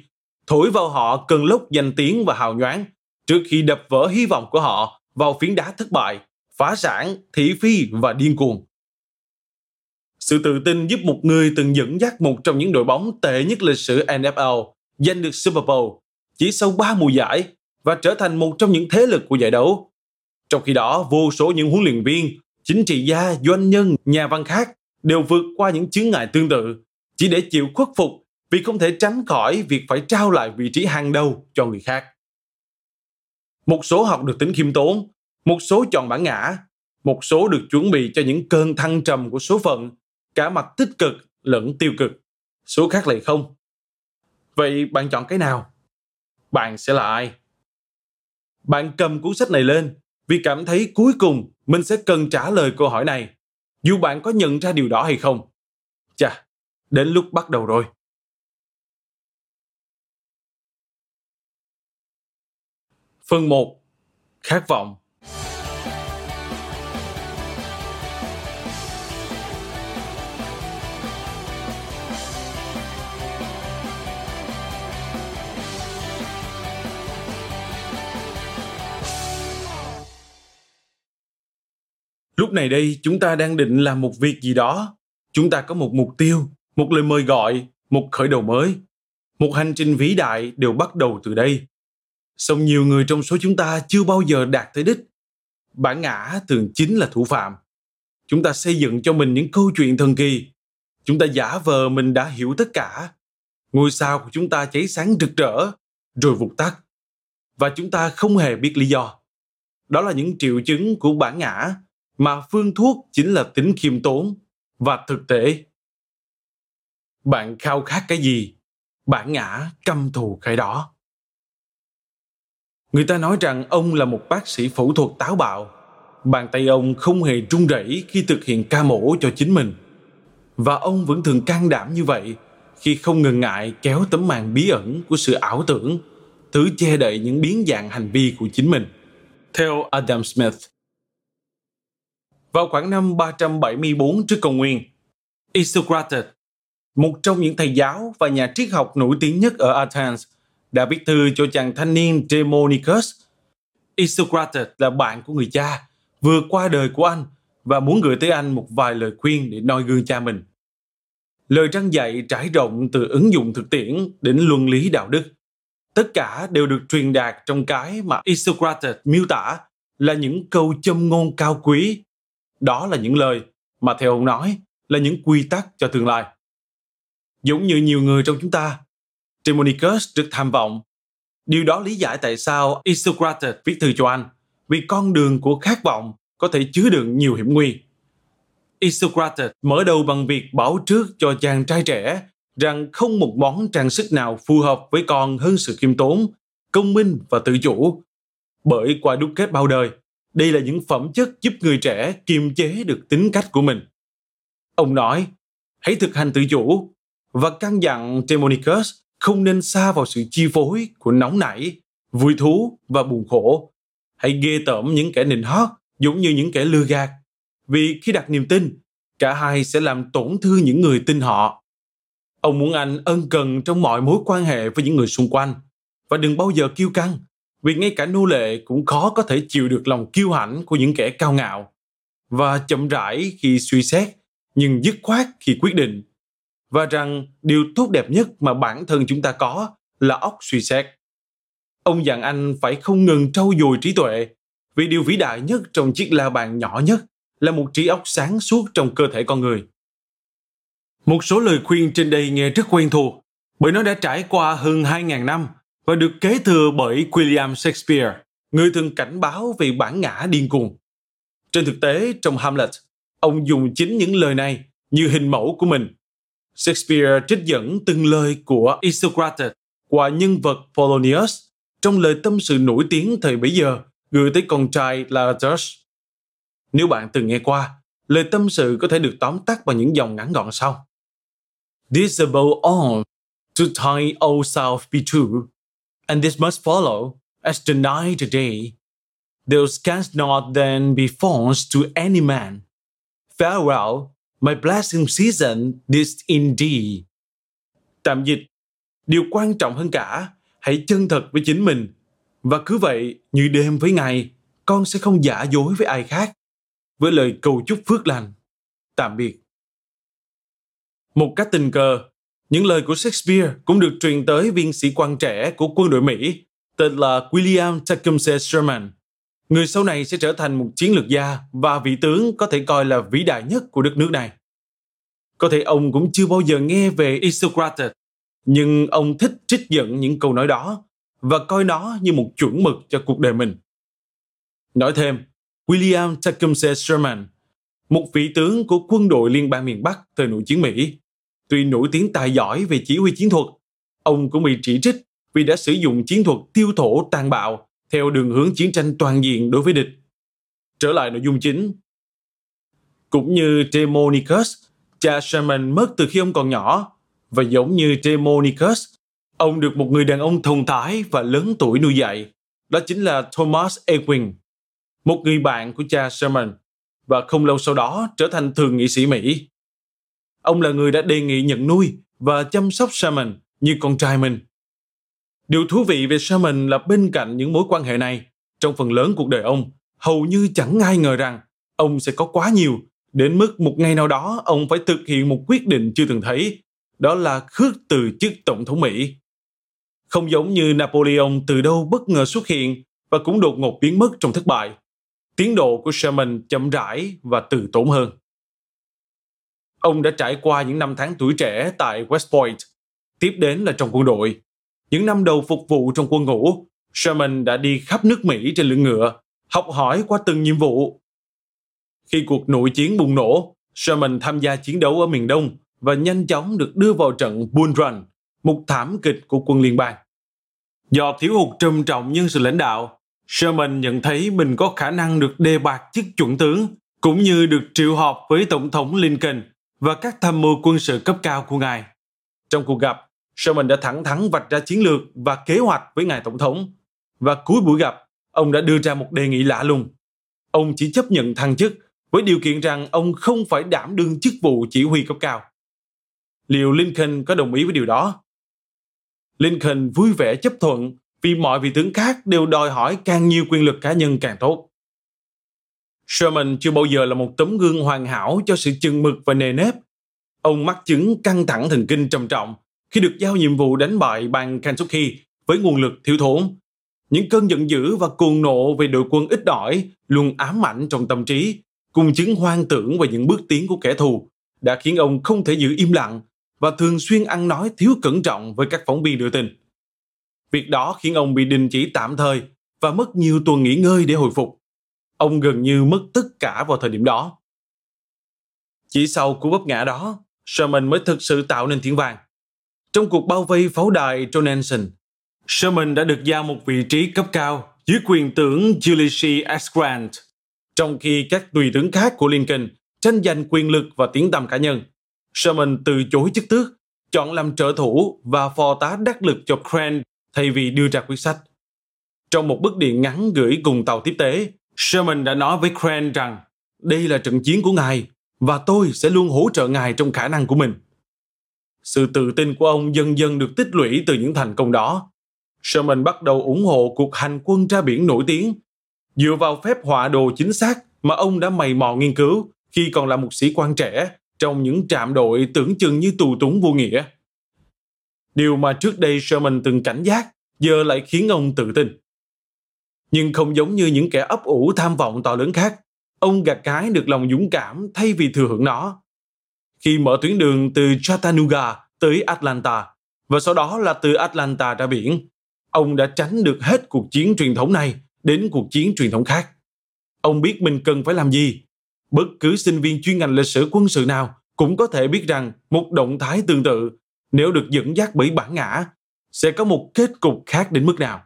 thổi vào họ cơn lốc danh tiếng và hào nhoáng trước khi đập vỡ hy vọng của họ vào phiến đá thất bại, phá sản, thị phi và điên cuồng. Sự tự tin giúp một người từng dẫn dắt một trong những đội bóng tệ nhất lịch sử NFL giành được Super Bowl chỉ sau 3 mùa giải và trở thành một trong những thế lực của giải đấu. Trong khi đó, vô số những huấn luyện viên, chính trị gia, doanh nhân, nhà văn khác đều vượt qua những chướng ngại tương tự chỉ để chịu khuất phục vì không thể tránh khỏi việc phải trao lại vị trí hàng đầu cho người khác. Một số học được tính khiêm tốn, một số chọn bản ngã, một số được chuẩn bị cho những cơn thăng trầm của số phận, cả mặt tích cực lẫn tiêu cực. Số khác lại không. Vậy bạn chọn cái nào? Bạn sẽ là ai? Bạn cầm cuốn sách này lên vì cảm thấy cuối cùng mình sẽ cần trả lời câu hỏi này, dù bạn có nhận ra điều đó hay không. Chà, đến lúc bắt đầu rồi. Phần 1. Khát vọng Lúc này đây chúng ta đang định làm một việc gì đó. Chúng ta có một mục tiêu, một lời mời gọi, một khởi đầu mới. Một hành trình vĩ đại đều bắt đầu từ đây song nhiều người trong số chúng ta chưa bao giờ đạt tới đích. Bản ngã thường chính là thủ phạm. Chúng ta xây dựng cho mình những câu chuyện thần kỳ. Chúng ta giả vờ mình đã hiểu tất cả. Ngôi sao của chúng ta cháy sáng rực rỡ, rồi vụt tắt. Và chúng ta không hề biết lý do. Đó là những triệu chứng của bản ngã mà phương thuốc chính là tính khiêm tốn và thực tế. Bạn khao khát cái gì? Bản ngã căm thù cái đó. Người ta nói rằng ông là một bác sĩ phẫu thuật táo bạo. Bàn tay ông không hề run rẩy khi thực hiện ca mổ cho chính mình. Và ông vẫn thường can đảm như vậy khi không ngần ngại kéo tấm màn bí ẩn của sự ảo tưởng, thứ che đậy những biến dạng hành vi của chính mình. Theo Adam Smith. Vào khoảng năm 374 trước công nguyên, Isocrates, một trong những thầy giáo và nhà triết học nổi tiếng nhất ở Athens, đã viết thư cho chàng thanh niên Demonicus. Isocrates là bạn của người cha, vừa qua đời của anh và muốn gửi tới anh một vài lời khuyên để noi gương cha mình. Lời răng dạy trải rộng từ ứng dụng thực tiễn đến luân lý đạo đức. Tất cả đều được truyền đạt trong cái mà Isocrates miêu tả là những câu châm ngôn cao quý. Đó là những lời mà theo ông nói là những quy tắc cho tương lai. Giống như nhiều người trong chúng ta, Demonicus rất tham vọng. Điều đó lý giải tại sao Isocrates viết thư cho anh, vì con đường của khát vọng có thể chứa đựng nhiều hiểm nguy. Isocrates mở đầu bằng việc bảo trước cho chàng trai trẻ rằng không một món trang sức nào phù hợp với con hơn sự khiêm tốn, công minh và tự chủ. Bởi qua đúc kết bao đời, đây là những phẩm chất giúp người trẻ kiềm chế được tính cách của mình. Ông nói, hãy thực hành tự chủ và căn dặn Demonicus không nên xa vào sự chi phối của nóng nảy, vui thú và buồn khổ. Hãy ghê tởm những kẻ nịnh hót giống như những kẻ lừa gạt. Vì khi đặt niềm tin, cả hai sẽ làm tổn thương những người tin họ. Ông muốn anh ân cần trong mọi mối quan hệ với những người xung quanh và đừng bao giờ kiêu căng vì ngay cả nô lệ cũng khó có thể chịu được lòng kiêu hãnh của những kẻ cao ngạo và chậm rãi khi suy xét nhưng dứt khoát khi quyết định và rằng điều tốt đẹp nhất mà bản thân chúng ta có là óc suy xét. Ông dặn anh phải không ngừng trau dồi trí tuệ, vì điều vĩ đại nhất trong chiếc la bàn nhỏ nhất là một trí óc sáng suốt trong cơ thể con người. Một số lời khuyên trên đây nghe rất quen thuộc, bởi nó đã trải qua hơn 2.000 năm và được kế thừa bởi William Shakespeare, người thường cảnh báo về bản ngã điên cuồng. Trên thực tế, trong Hamlet, ông dùng chính những lời này như hình mẫu của mình Shakespeare trích dẫn từng lời của Isocrates qua nhân vật Polonius trong lời tâm sự nổi tiếng thời bấy giờ gửi tới con trai Laertes. Nếu bạn từng nghe qua, lời tâm sự có thể được tóm tắt bằng những dòng ngắn gọn sau. This above all, to thine old self be true, and this must follow as the night day. Those canst not then be false to any man. Farewell, My blessing season this indeed. Tạm dịch, điều quan trọng hơn cả, hãy chân thật với chính mình. Và cứ vậy, như đêm với ngày, con sẽ không giả dối với ai khác. Với lời cầu chúc phước lành. Tạm biệt. Một cách tình cờ, những lời của Shakespeare cũng được truyền tới viên sĩ quan trẻ của quân đội Mỹ tên là William Tecumseh Sherman. Người sau này sẽ trở thành một chiến lược gia và vị tướng có thể coi là vĩ đại nhất của đất nước này. Có thể ông cũng chưa bao giờ nghe về Isocrates, nhưng ông thích trích dẫn những câu nói đó và coi nó như một chuẩn mực cho cuộc đời mình. Nói thêm, William Tecumseh Sherman, một vị tướng của quân đội liên bang miền Bắc thời nội chiến Mỹ, tuy nổi tiếng tài giỏi về chỉ huy chiến thuật, ông cũng bị chỉ trích vì đã sử dụng chiến thuật tiêu thổ tàn bạo theo đường hướng chiến tranh toàn diện đối với địch. Trở lại nội dung chính. Cũng như Demonicus, cha Sherman mất từ khi ông còn nhỏ và giống như Demonicus, ông được một người đàn ông thông thái và lớn tuổi nuôi dạy. Đó chính là Thomas Ewing, một người bạn của cha Sherman và không lâu sau đó trở thành thượng nghị sĩ Mỹ. Ông là người đã đề nghị nhận nuôi và chăm sóc Sherman như con trai mình. Điều thú vị về Sherman là bên cạnh những mối quan hệ này, trong phần lớn cuộc đời ông, hầu như chẳng ai ngờ rằng ông sẽ có quá nhiều Đến mức một ngày nào đó ông phải thực hiện một quyết định chưa từng thấy, đó là khước từ chức tổng thống Mỹ. Không giống như Napoleon từ đâu bất ngờ xuất hiện và cũng đột ngột biến mất trong thất bại. Tiến độ của Sherman chậm rãi và từ tốn hơn. Ông đã trải qua những năm tháng tuổi trẻ tại West Point, tiếp đến là trong quân đội. Những năm đầu phục vụ trong quân ngũ, Sherman đã đi khắp nước Mỹ trên lưng ngựa, học hỏi qua từng nhiệm vụ. Khi cuộc nội chiến bùng nổ, Sherman tham gia chiến đấu ở miền Đông và nhanh chóng được đưa vào trận Bull Run, một thảm kịch của quân liên bang. Do thiếu hụt trầm trọng nhân sự lãnh đạo, Sherman nhận thấy mình có khả năng được đề bạt chức chuẩn tướng, cũng như được triệu họp với Tổng thống Lincoln và các tham mưu quân sự cấp cao của ngài. Trong cuộc gặp, Sherman đã thẳng thắn vạch ra chiến lược và kế hoạch với ngài Tổng thống. Và cuối buổi gặp, ông đã đưa ra một đề nghị lạ lùng. Ông chỉ chấp nhận thăng chức với điều kiện rằng ông không phải đảm đương chức vụ chỉ huy cấp cao. Liệu Lincoln có đồng ý với điều đó? Lincoln vui vẻ chấp thuận vì mọi vị tướng khác đều đòi hỏi càng nhiều quyền lực cá nhân càng tốt. Sherman chưa bao giờ là một tấm gương hoàn hảo cho sự chừng mực và nề nếp. Ông mắc chứng căng thẳng thần kinh trầm trọng khi được giao nhiệm vụ đánh bại bang Kentucky với nguồn lực thiếu thốn. Những cơn giận dữ và cuồng nộ về đội quân ít ỏi luôn ám ảnh trong tâm trí, cùng chứng hoang tưởng về những bước tiến của kẻ thù, đã khiến ông không thể giữ im lặng và thường xuyên ăn nói thiếu cẩn trọng với các phóng viên đưa tin. Việc đó khiến ông bị đình chỉ tạm thời và mất nhiều tuần nghỉ ngơi để hồi phục. Ông gần như mất tất cả vào thời điểm đó. Chỉ sau cú bấp ngã đó, Sherman mới thực sự tạo nên tiếng vang. Trong cuộc bao vây pháo đài Jonanson, Sherman đã được giao một vị trí cấp cao dưới quyền tướng Ulysses S. Grant, trong khi các tùy tướng khác của Lincoln tranh giành quyền lực và tiếng tăm cá nhân. Sherman từ chối chức tước, chọn làm trợ thủ và phò tá đắc lực cho Grant thay vì đưa ra quyết sách. Trong một bức điện ngắn gửi cùng tàu tiếp tế, Sherman đã nói với Crane rằng, đây là trận chiến của ngài và tôi sẽ luôn hỗ trợ ngài trong khả năng của mình. Sự tự tin của ông dần dần được tích lũy từ những thành công đó. Sherman bắt đầu ủng hộ cuộc hành quân ra biển nổi tiếng. Dựa vào phép họa đồ chính xác mà ông đã mày mò nghiên cứu khi còn là một sĩ quan trẻ trong những trạm đội tưởng chừng như tù túng vô nghĩa. Điều mà trước đây Sherman từng cảnh giác giờ lại khiến ông tự tin. Nhưng không giống như những kẻ ấp ủ tham vọng to lớn khác, ông gặt cái được lòng dũng cảm thay vì thừa hưởng nó. Khi mở tuyến đường từ Chattanooga tới Atlanta và sau đó là từ Atlanta ra biển, ông đã tránh được hết cuộc chiến truyền thống này đến cuộc chiến truyền thống khác. Ông biết mình cần phải làm gì. Bất cứ sinh viên chuyên ngành lịch sử quân sự nào cũng có thể biết rằng một động thái tương tự nếu được dẫn dắt bởi bản ngã sẽ có một kết cục khác đến mức nào.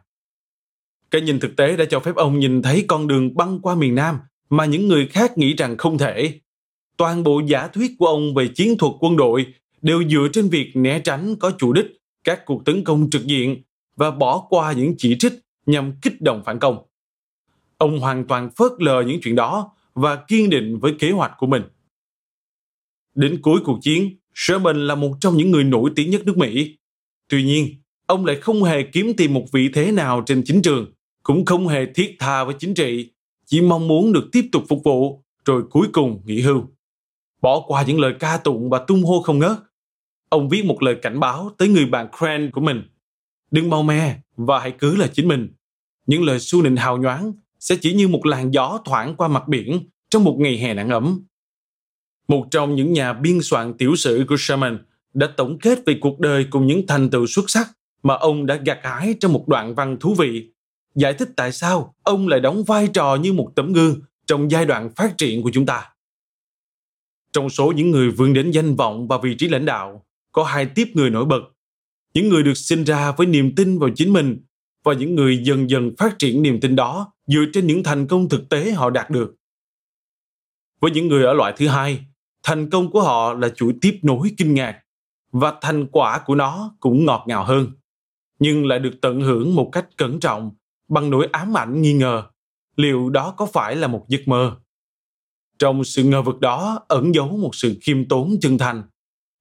Cái nhìn thực tế đã cho phép ông nhìn thấy con đường băng qua miền Nam mà những người khác nghĩ rằng không thể. Toàn bộ giả thuyết của ông về chiến thuật quân đội đều dựa trên việc né tránh có chủ đích các cuộc tấn công trực diện và bỏ qua những chỉ trích nhằm kích động phản công. Ông hoàn toàn phớt lờ những chuyện đó và kiên định với kế hoạch của mình. Đến cuối cuộc chiến, Sherman là một trong những người nổi tiếng nhất nước Mỹ. Tuy nhiên, ông lại không hề kiếm tìm một vị thế nào trên chính trường, cũng không hề thiết tha với chính trị, chỉ mong muốn được tiếp tục phục vụ, rồi cuối cùng nghỉ hưu. Bỏ qua những lời ca tụng và tung hô không ngớt, ông viết một lời cảnh báo tới người bạn Cran của mình. Đừng mau me và hãy cứ là chính mình. Những lời su nịnh hào nhoáng sẽ chỉ như một làn gió thoảng qua mặt biển trong một ngày hè nắng ấm. Một trong những nhà biên soạn tiểu sử của Sherman đã tổng kết về cuộc đời cùng những thành tựu xuất sắc mà ông đã gặt hái trong một đoạn văn thú vị, giải thích tại sao ông lại đóng vai trò như một tấm gương trong giai đoạn phát triển của chúng ta. Trong số những người vươn đến danh vọng và vị trí lãnh đạo, có hai tiếp người nổi bật. Những người được sinh ra với niềm tin vào chính mình và những người dần dần phát triển niềm tin đó dựa trên những thành công thực tế họ đạt được. Với những người ở loại thứ hai, thành công của họ là chuỗi tiếp nối kinh ngạc và thành quả của nó cũng ngọt ngào hơn nhưng lại được tận hưởng một cách cẩn trọng bằng nỗi ám ảnh nghi ngờ, liệu đó có phải là một giấc mơ? Trong sự ngờ vực đó ẩn giấu một sự khiêm tốn chân thành,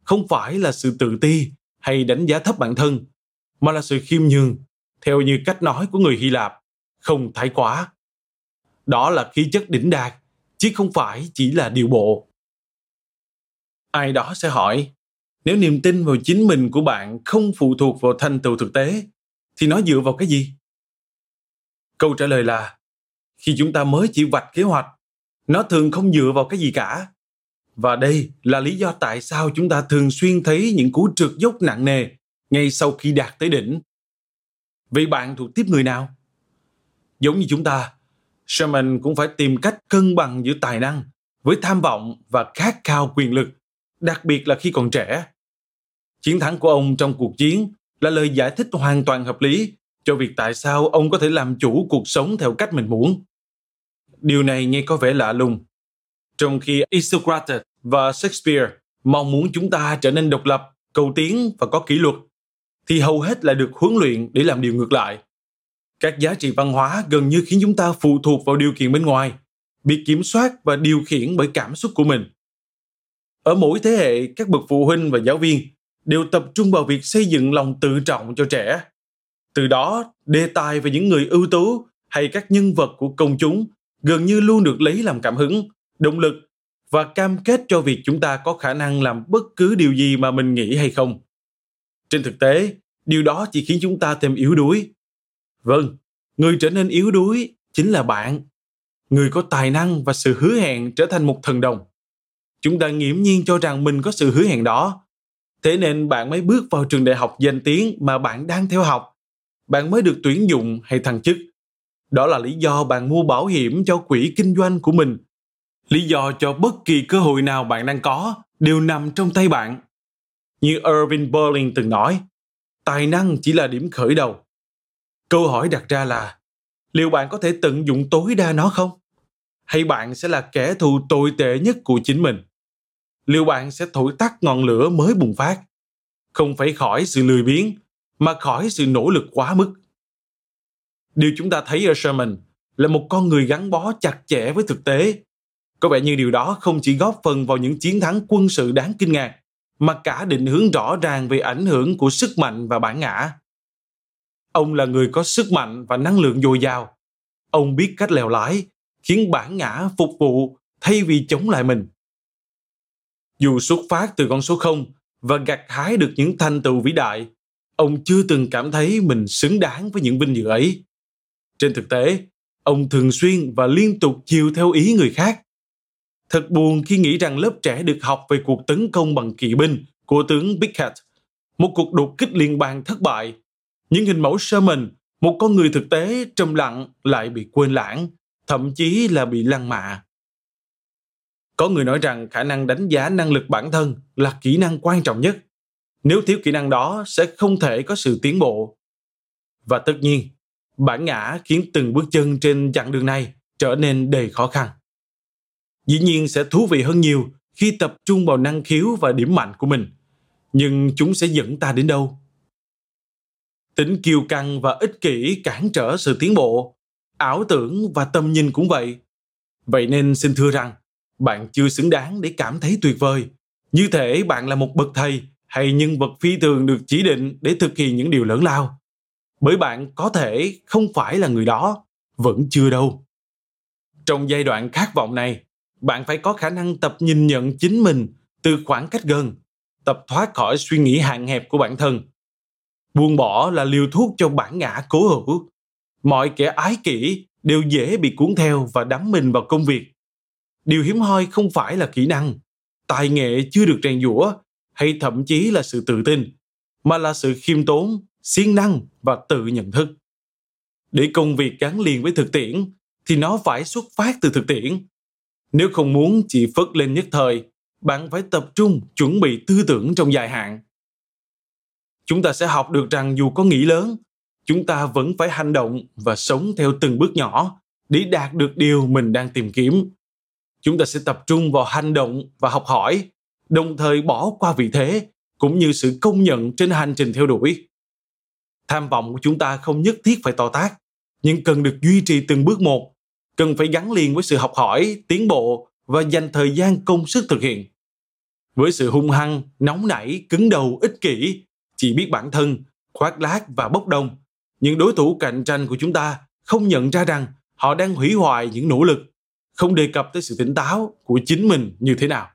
không phải là sự tự ti hay đánh giá thấp bản thân, mà là sự khiêm nhường, theo như cách nói của người hy lạp, không thái quá. Đó là khí chất đỉnh đạt chứ không phải chỉ là điều bộ. Ai đó sẽ hỏi, nếu niềm tin vào chính mình của bạn không phụ thuộc vào thành tựu thực tế, thì nó dựa vào cái gì? Câu trả lời là khi chúng ta mới chỉ vạch kế hoạch nó thường không dựa vào cái gì cả Và đây là lý do tại sao chúng ta thường xuyên thấy những cú trượt dốc nặng nề ngay sau khi đạt tới đỉnh. Vậy bạn thuộc tiếp người nào? Giống như chúng ta, Sherman cũng phải tìm cách cân bằng giữa tài năng với tham vọng và khát khao quyền lực, đặc biệt là khi còn trẻ. Chiến thắng của ông trong cuộc chiến là lời giải thích hoàn toàn hợp lý cho việc tại sao ông có thể làm chủ cuộc sống theo cách mình muốn. Điều này nghe có vẻ lạ lùng. Trong khi Isocrates và Shakespeare mong muốn chúng ta trở nên độc lập, cầu tiến và có kỷ luật, thì hầu hết là được huấn luyện để làm điều ngược lại. Các giá trị văn hóa gần như khiến chúng ta phụ thuộc vào điều kiện bên ngoài, bị kiểm soát và điều khiển bởi cảm xúc của mình. Ở mỗi thế hệ, các bậc phụ huynh và giáo viên đều tập trung vào việc xây dựng lòng tự trọng cho trẻ. Từ đó, đề tài về những người ưu tú hay các nhân vật của công chúng gần như luôn được lấy làm cảm hứng, động lực và cam kết cho việc chúng ta có khả năng làm bất cứ điều gì mà mình nghĩ hay không. Trên thực tế, điều đó chỉ khiến chúng ta thêm yếu đuối. Vâng, người trở nên yếu đuối chính là bạn. Người có tài năng và sự hứa hẹn trở thành một thần đồng. Chúng ta nghiễm nhiên cho rằng mình có sự hứa hẹn đó. Thế nên bạn mới bước vào trường đại học danh tiếng mà bạn đang theo học. Bạn mới được tuyển dụng hay thăng chức. Đó là lý do bạn mua bảo hiểm cho quỹ kinh doanh của mình. Lý do cho bất kỳ cơ hội nào bạn đang có đều nằm trong tay bạn. Như Irving Berlin từng nói, tài năng chỉ là điểm khởi đầu. Câu hỏi đặt ra là, liệu bạn có thể tận dụng tối đa nó không? Hay bạn sẽ là kẻ thù tồi tệ nhất của chính mình? Liệu bạn sẽ thổi tắt ngọn lửa mới bùng phát? Không phải khỏi sự lười biếng, mà khỏi sự nỗ lực quá mức. Điều chúng ta thấy ở Sherman là một con người gắn bó chặt chẽ với thực tế. Có vẻ như điều đó không chỉ góp phần vào những chiến thắng quân sự đáng kinh ngạc, mà cả định hướng rõ ràng về ảnh hưởng của sức mạnh và bản ngã. Ông là người có sức mạnh và năng lượng dồi dào. Ông biết cách lèo lái, khiến bản ngã phục vụ thay vì chống lại mình. Dù xuất phát từ con số 0 và gặt hái được những thành tựu vĩ đại, ông chưa từng cảm thấy mình xứng đáng với những vinh dự ấy. Trên thực tế, ông thường xuyên và liên tục chiều theo ý người khác. Thật buồn khi nghĩ rằng lớp trẻ được học về cuộc tấn công bằng kỵ binh của tướng Pickett, một cuộc đột kích liên bang thất bại. Những hình mẫu Sherman, một con người thực tế trầm lặng lại bị quên lãng, thậm chí là bị lăng mạ. Có người nói rằng khả năng đánh giá năng lực bản thân là kỹ năng quan trọng nhất. Nếu thiếu kỹ năng đó sẽ không thể có sự tiến bộ. Và tất nhiên, bản ngã khiến từng bước chân trên chặng đường này trở nên đầy khó khăn. Dĩ nhiên sẽ thú vị hơn nhiều khi tập trung vào năng khiếu và điểm mạnh của mình, nhưng chúng sẽ dẫn ta đến đâu? Tính kiêu căng và ích kỷ cản trở sự tiến bộ, ảo tưởng và tâm nhìn cũng vậy. Vậy nên xin thưa rằng, bạn chưa xứng đáng để cảm thấy tuyệt vời. Như thể bạn là một bậc thầy hay nhân vật phi thường được chỉ định để thực hiện những điều lớn lao? Bởi bạn có thể không phải là người đó, vẫn chưa đâu. Trong giai đoạn khát vọng này, bạn phải có khả năng tập nhìn nhận chính mình từ khoảng cách gần, tập thoát khỏi suy nghĩ hạn hẹp của bản thân. Buông bỏ là liều thuốc cho bản ngã cố hữu. Mọi kẻ ái kỷ đều dễ bị cuốn theo và đắm mình vào công việc. Điều hiếm hoi không phải là kỹ năng. Tài nghệ chưa được rèn giũa hay thậm chí là sự tự tin, mà là sự khiêm tốn, siêng năng và tự nhận thức. Để công việc gắn liền với thực tiễn thì nó phải xuất phát từ thực tiễn. Nếu không muốn chỉ phất lên nhất thời, bạn phải tập trung chuẩn bị tư tưởng trong dài hạn. Chúng ta sẽ học được rằng dù có nghĩ lớn, chúng ta vẫn phải hành động và sống theo từng bước nhỏ để đạt được điều mình đang tìm kiếm. Chúng ta sẽ tập trung vào hành động và học hỏi đồng thời bỏ qua vị thế, cũng như sự công nhận trên hành trình theo đuổi. Tham vọng của chúng ta không nhất thiết phải to tác nhưng cần được duy trì từng bước một. Cần phải gắn liền với sự học hỏi, tiến bộ và dành thời gian công sức thực hiện. Với sự hung hăng, nóng nảy, cứng đầu, ích kỷ, chỉ biết bản thân, khoác lác và bốc đồng, những đối thủ cạnh tranh của chúng ta không nhận ra rằng họ đang hủy hoại những nỗ lực, không đề cập tới sự tỉnh táo của chính mình như thế nào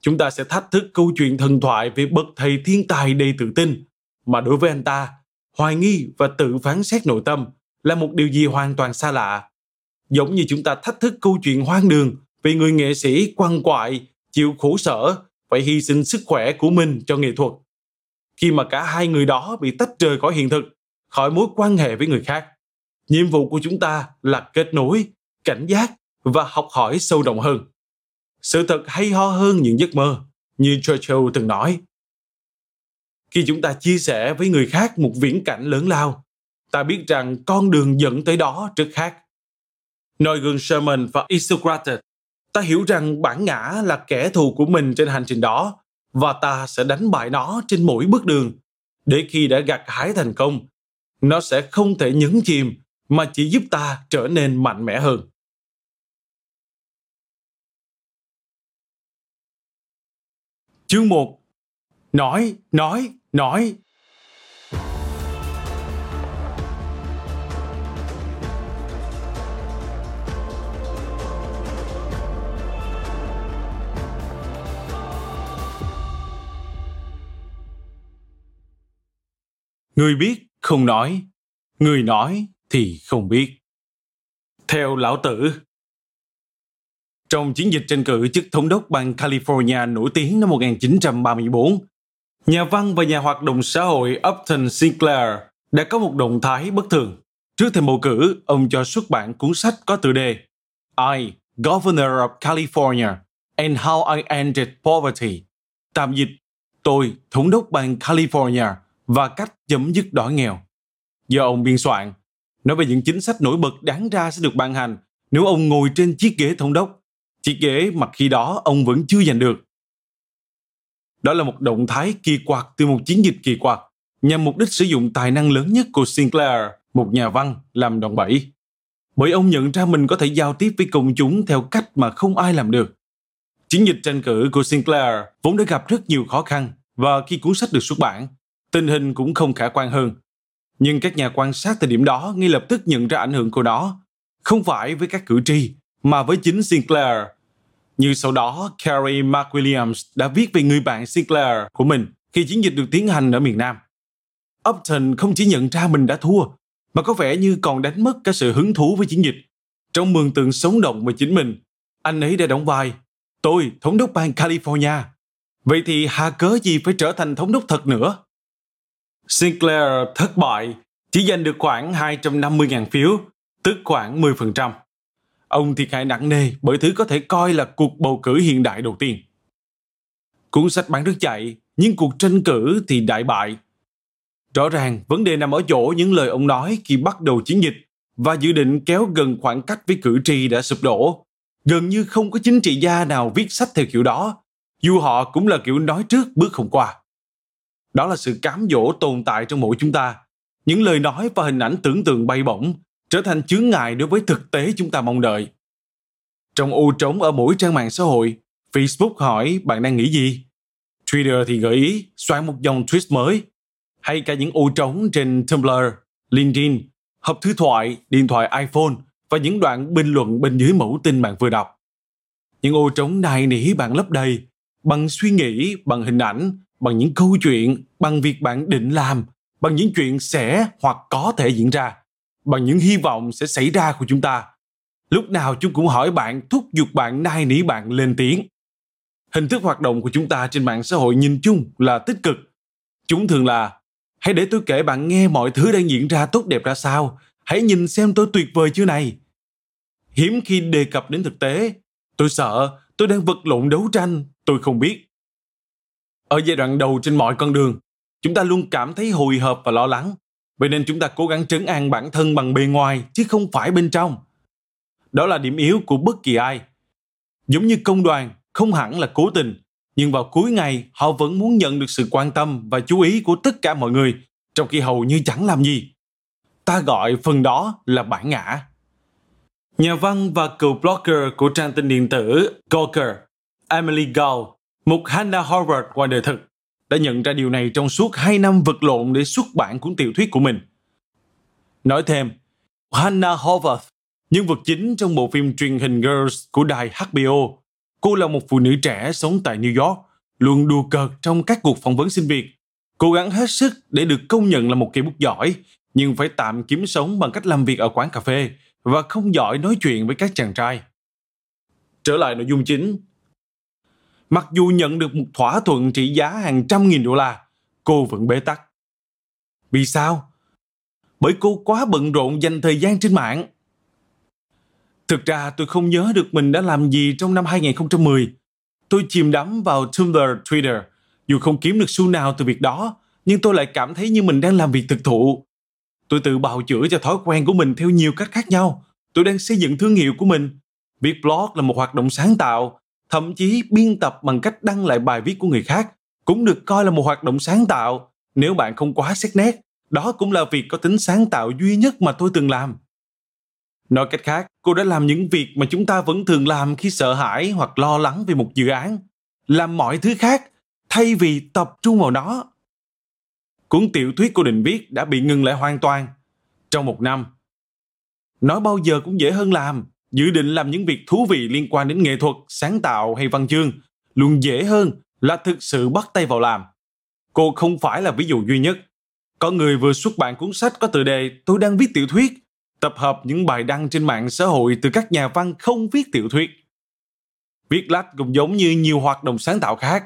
chúng ta sẽ thách thức câu chuyện thần thoại về bậc thầy thiên tài đầy tự tin mà đối với anh ta hoài nghi và tự phán xét nội tâm là một điều gì hoàn toàn xa lạ giống như chúng ta thách thức câu chuyện hoang đường về người nghệ sĩ quăng quại, chịu khổ sở, phải hy sinh sức khỏe của mình cho nghệ thuật. Khi mà cả hai người đó bị tách rời khỏi hiện thực, khỏi mối quan hệ với người khác, nhiệm vụ của chúng ta là kết nối, cảnh giác và học hỏi sâu rộng hơn. Sự thật hay ho hơn những giấc mơ, như Churchill từng nói. Khi chúng ta chia sẻ với người khác một viễn cảnh lớn lao, ta biết rằng con đường dẫn tới đó rất khác. noi gương Sherman và Isocrates, ta hiểu rằng bản ngã là kẻ thù của mình trên hành trình đó và ta sẽ đánh bại nó trên mỗi bước đường. Để khi đã gặt hái thành công, nó sẽ không thể nhấn chìm mà chỉ giúp ta trở nên mạnh mẽ hơn. Chương 1 Nói, nói, nói Người biết không nói, người nói thì không biết. Theo lão tử, trong chiến dịch tranh cử chức thống đốc bang California nổi tiếng năm 1934, nhà văn và nhà hoạt động xã hội Upton Sinclair đã có một động thái bất thường. Trước thềm bầu cử, ông cho xuất bản cuốn sách có tựa đề I, Governor of California, and How I Ended Poverty. Tạm dịch, tôi, thống đốc bang California, và cách chấm dứt đói nghèo. Do ông biên soạn, nói về những chính sách nổi bật đáng ra sẽ được ban hành nếu ông ngồi trên chiếc ghế thống đốc, chiếc ghế mà khi đó ông vẫn chưa giành được. Đó là một động thái kỳ quặc từ một chiến dịch kỳ quặc nhằm mục đích sử dụng tài năng lớn nhất của Sinclair, một nhà văn, làm đòn bẩy. Bởi ông nhận ra mình có thể giao tiếp với công chúng theo cách mà không ai làm được. Chiến dịch tranh cử của Sinclair vốn đã gặp rất nhiều khó khăn và khi cuốn sách được xuất bản, tình hình cũng không khả quan hơn. Nhưng các nhà quan sát thời điểm đó ngay lập tức nhận ra ảnh hưởng của nó, không phải với các cử tri, mà với chính Sinclair. Như sau đó, Carrie McWilliams đã viết về người bạn Sinclair của mình khi chiến dịch được tiến hành ở miền Nam. Upton không chỉ nhận ra mình đã thua, mà có vẻ như còn đánh mất cả sự hứng thú với chiến dịch. Trong mường tượng sống động về chính mình, anh ấy đã đóng vai Tôi, thống đốc bang California. Vậy thì hà cớ gì phải trở thành thống đốc thật nữa? Sinclair thất bại, chỉ giành được khoảng 250.000 phiếu, tức khoảng 10%. Ông thiệt hại nặng nề bởi thứ có thể coi là cuộc bầu cử hiện đại đầu tiên. Cuốn sách bán rất chạy, nhưng cuộc tranh cử thì đại bại. Rõ ràng, vấn đề nằm ở chỗ những lời ông nói khi bắt đầu chiến dịch và dự định kéo gần khoảng cách với cử tri đã sụp đổ. Gần như không có chính trị gia nào viết sách theo kiểu đó, dù họ cũng là kiểu nói trước bước không qua. Đó là sự cám dỗ tồn tại trong mỗi chúng ta. Những lời nói và hình ảnh tưởng tượng bay bổng trở thành chướng ngại đối với thực tế chúng ta mong đợi. Trong ô trống ở mỗi trang mạng xã hội, Facebook hỏi bạn đang nghĩ gì? Twitter thì gợi ý soạn một dòng tweet mới. Hay cả những ô trống trên Tumblr, LinkedIn, hộp thư thoại, điện thoại iPhone và những đoạn bình luận bên dưới mẫu tin bạn vừa đọc. Những ô trống này nỉ bạn lấp đầy bằng suy nghĩ, bằng hình ảnh, bằng những câu chuyện, bằng việc bạn định làm, bằng những chuyện sẽ hoặc có thể diễn ra, bằng những hy vọng sẽ xảy ra của chúng ta. Lúc nào chúng cũng hỏi bạn, thúc giục bạn, nai nỉ bạn lên tiếng. Hình thức hoạt động của chúng ta trên mạng xã hội nhìn chung là tích cực. Chúng thường là Hãy để tôi kể bạn nghe mọi thứ đang diễn ra tốt đẹp ra sao. Hãy nhìn xem tôi tuyệt vời chưa này. Hiếm khi đề cập đến thực tế. Tôi sợ, tôi đang vật lộn đấu tranh, tôi không biết. Ở giai đoạn đầu trên mọi con đường, chúng ta luôn cảm thấy hồi hộp và lo lắng. Vậy nên chúng ta cố gắng trấn an bản thân bằng bề ngoài chứ không phải bên trong. Đó là điểm yếu của bất kỳ ai. Giống như công đoàn, không hẳn là cố tình, nhưng vào cuối ngày họ vẫn muốn nhận được sự quan tâm và chú ý của tất cả mọi người, trong khi hầu như chẳng làm gì. Ta gọi phần đó là bản ngã. Nhà văn và cựu blogger của trang tin điện tử Gawker, Emily Gall một Hannah Howard ngoài đời thực đã nhận ra điều này trong suốt 2 năm vật lộn để xuất bản cuốn tiểu thuyết của mình. Nói thêm, Hannah Howard, nhân vật chính trong bộ phim truyền hình Girls của đài HBO. Cô là một phụ nữ trẻ sống tại New York, luôn đùa cợt trong các cuộc phỏng vấn xin việc, cố gắng hết sức để được công nhận là một cây bút giỏi, nhưng phải tạm kiếm sống bằng cách làm việc ở quán cà phê và không giỏi nói chuyện với các chàng trai. Trở lại nội dung chính. Mặc dù nhận được một thỏa thuận trị giá hàng trăm nghìn đô la, cô vẫn bế tắc. Vì sao? Bởi cô quá bận rộn dành thời gian trên mạng. Thực ra tôi không nhớ được mình đã làm gì trong năm 2010. Tôi chìm đắm vào Tumblr, Twitter. Dù không kiếm được xu nào từ việc đó, nhưng tôi lại cảm thấy như mình đang làm việc thực thụ. Tôi tự bào chữa cho thói quen của mình theo nhiều cách khác nhau. Tôi đang xây dựng thương hiệu của mình. Viết blog là một hoạt động sáng tạo, thậm chí biên tập bằng cách đăng lại bài viết của người khác cũng được coi là một hoạt động sáng tạo. Nếu bạn không quá xét nét, đó cũng là việc có tính sáng tạo duy nhất mà tôi từng làm. Nói cách khác, cô đã làm những việc mà chúng ta vẫn thường làm khi sợ hãi hoặc lo lắng về một dự án. Làm mọi thứ khác, thay vì tập trung vào nó. Cuốn tiểu thuyết cô định viết đã bị ngừng lại hoàn toàn. Trong một năm nói bao giờ cũng dễ hơn làm dự định làm những việc thú vị liên quan đến nghệ thuật, sáng tạo hay văn chương, luôn dễ hơn là thực sự bắt tay vào làm. Cô không phải là ví dụ duy nhất. Có người vừa xuất bản cuốn sách có tựa đề tôi đang viết tiểu thuyết tập hợp những bài đăng trên mạng xã hội từ các nhà văn không viết tiểu thuyết. Viết lách cũng giống như nhiều hoạt động sáng tạo khác.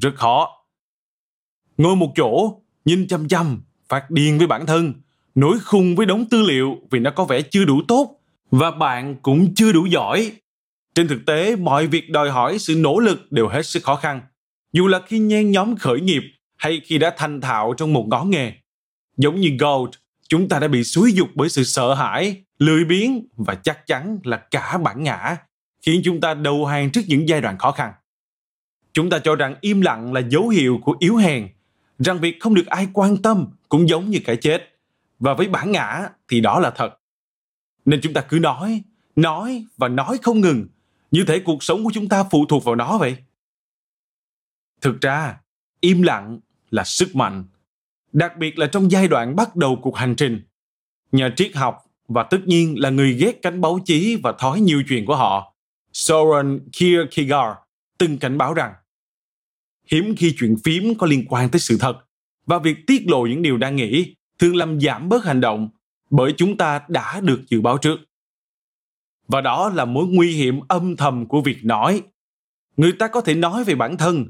Rất khó. Ngồi một chỗ, nhìn chăm chăm, phát điên với bản thân, nổi khùng với đống tư liệu vì nó có vẻ chưa đủ tốt và bạn cũng chưa đủ giỏi. Trên thực tế, mọi việc đòi hỏi sự nỗ lực đều hết sức khó khăn. Dù là khi nhen nhóm khởi nghiệp hay khi đã thành thạo trong một ngón nghề. Giống như gold, chúng ta đã bị xúi dục bởi sự sợ hãi, lười biếng và chắc chắn là cả bản ngã, khiến chúng ta đầu hàng trước những giai đoạn khó khăn. Chúng ta cho rằng im lặng là dấu hiệu của yếu hèn, rằng việc không được ai quan tâm cũng giống như cái chết. Và với bản ngã thì đó là thật nên chúng ta cứ nói nói và nói không ngừng. Như thể cuộc sống của chúng ta phụ thuộc vào nó vậy. Thực ra, im lặng là sức mạnh, đặc biệt là trong giai đoạn bắt đầu cuộc hành trình. Nhà triết học và tất nhiên là người ghét cánh báo chí và thói nhiều chuyện của họ. Soren Kierkegaard từng cảnh báo rằng, hiếm khi chuyện phím có liên quan tới sự thật và việc tiết lộ những điều đang nghĩ thường làm giảm bớt hành động bởi chúng ta đã được dự báo trước. Và đó là mối nguy hiểm âm thầm của việc nói. Người ta có thể nói về bản thân,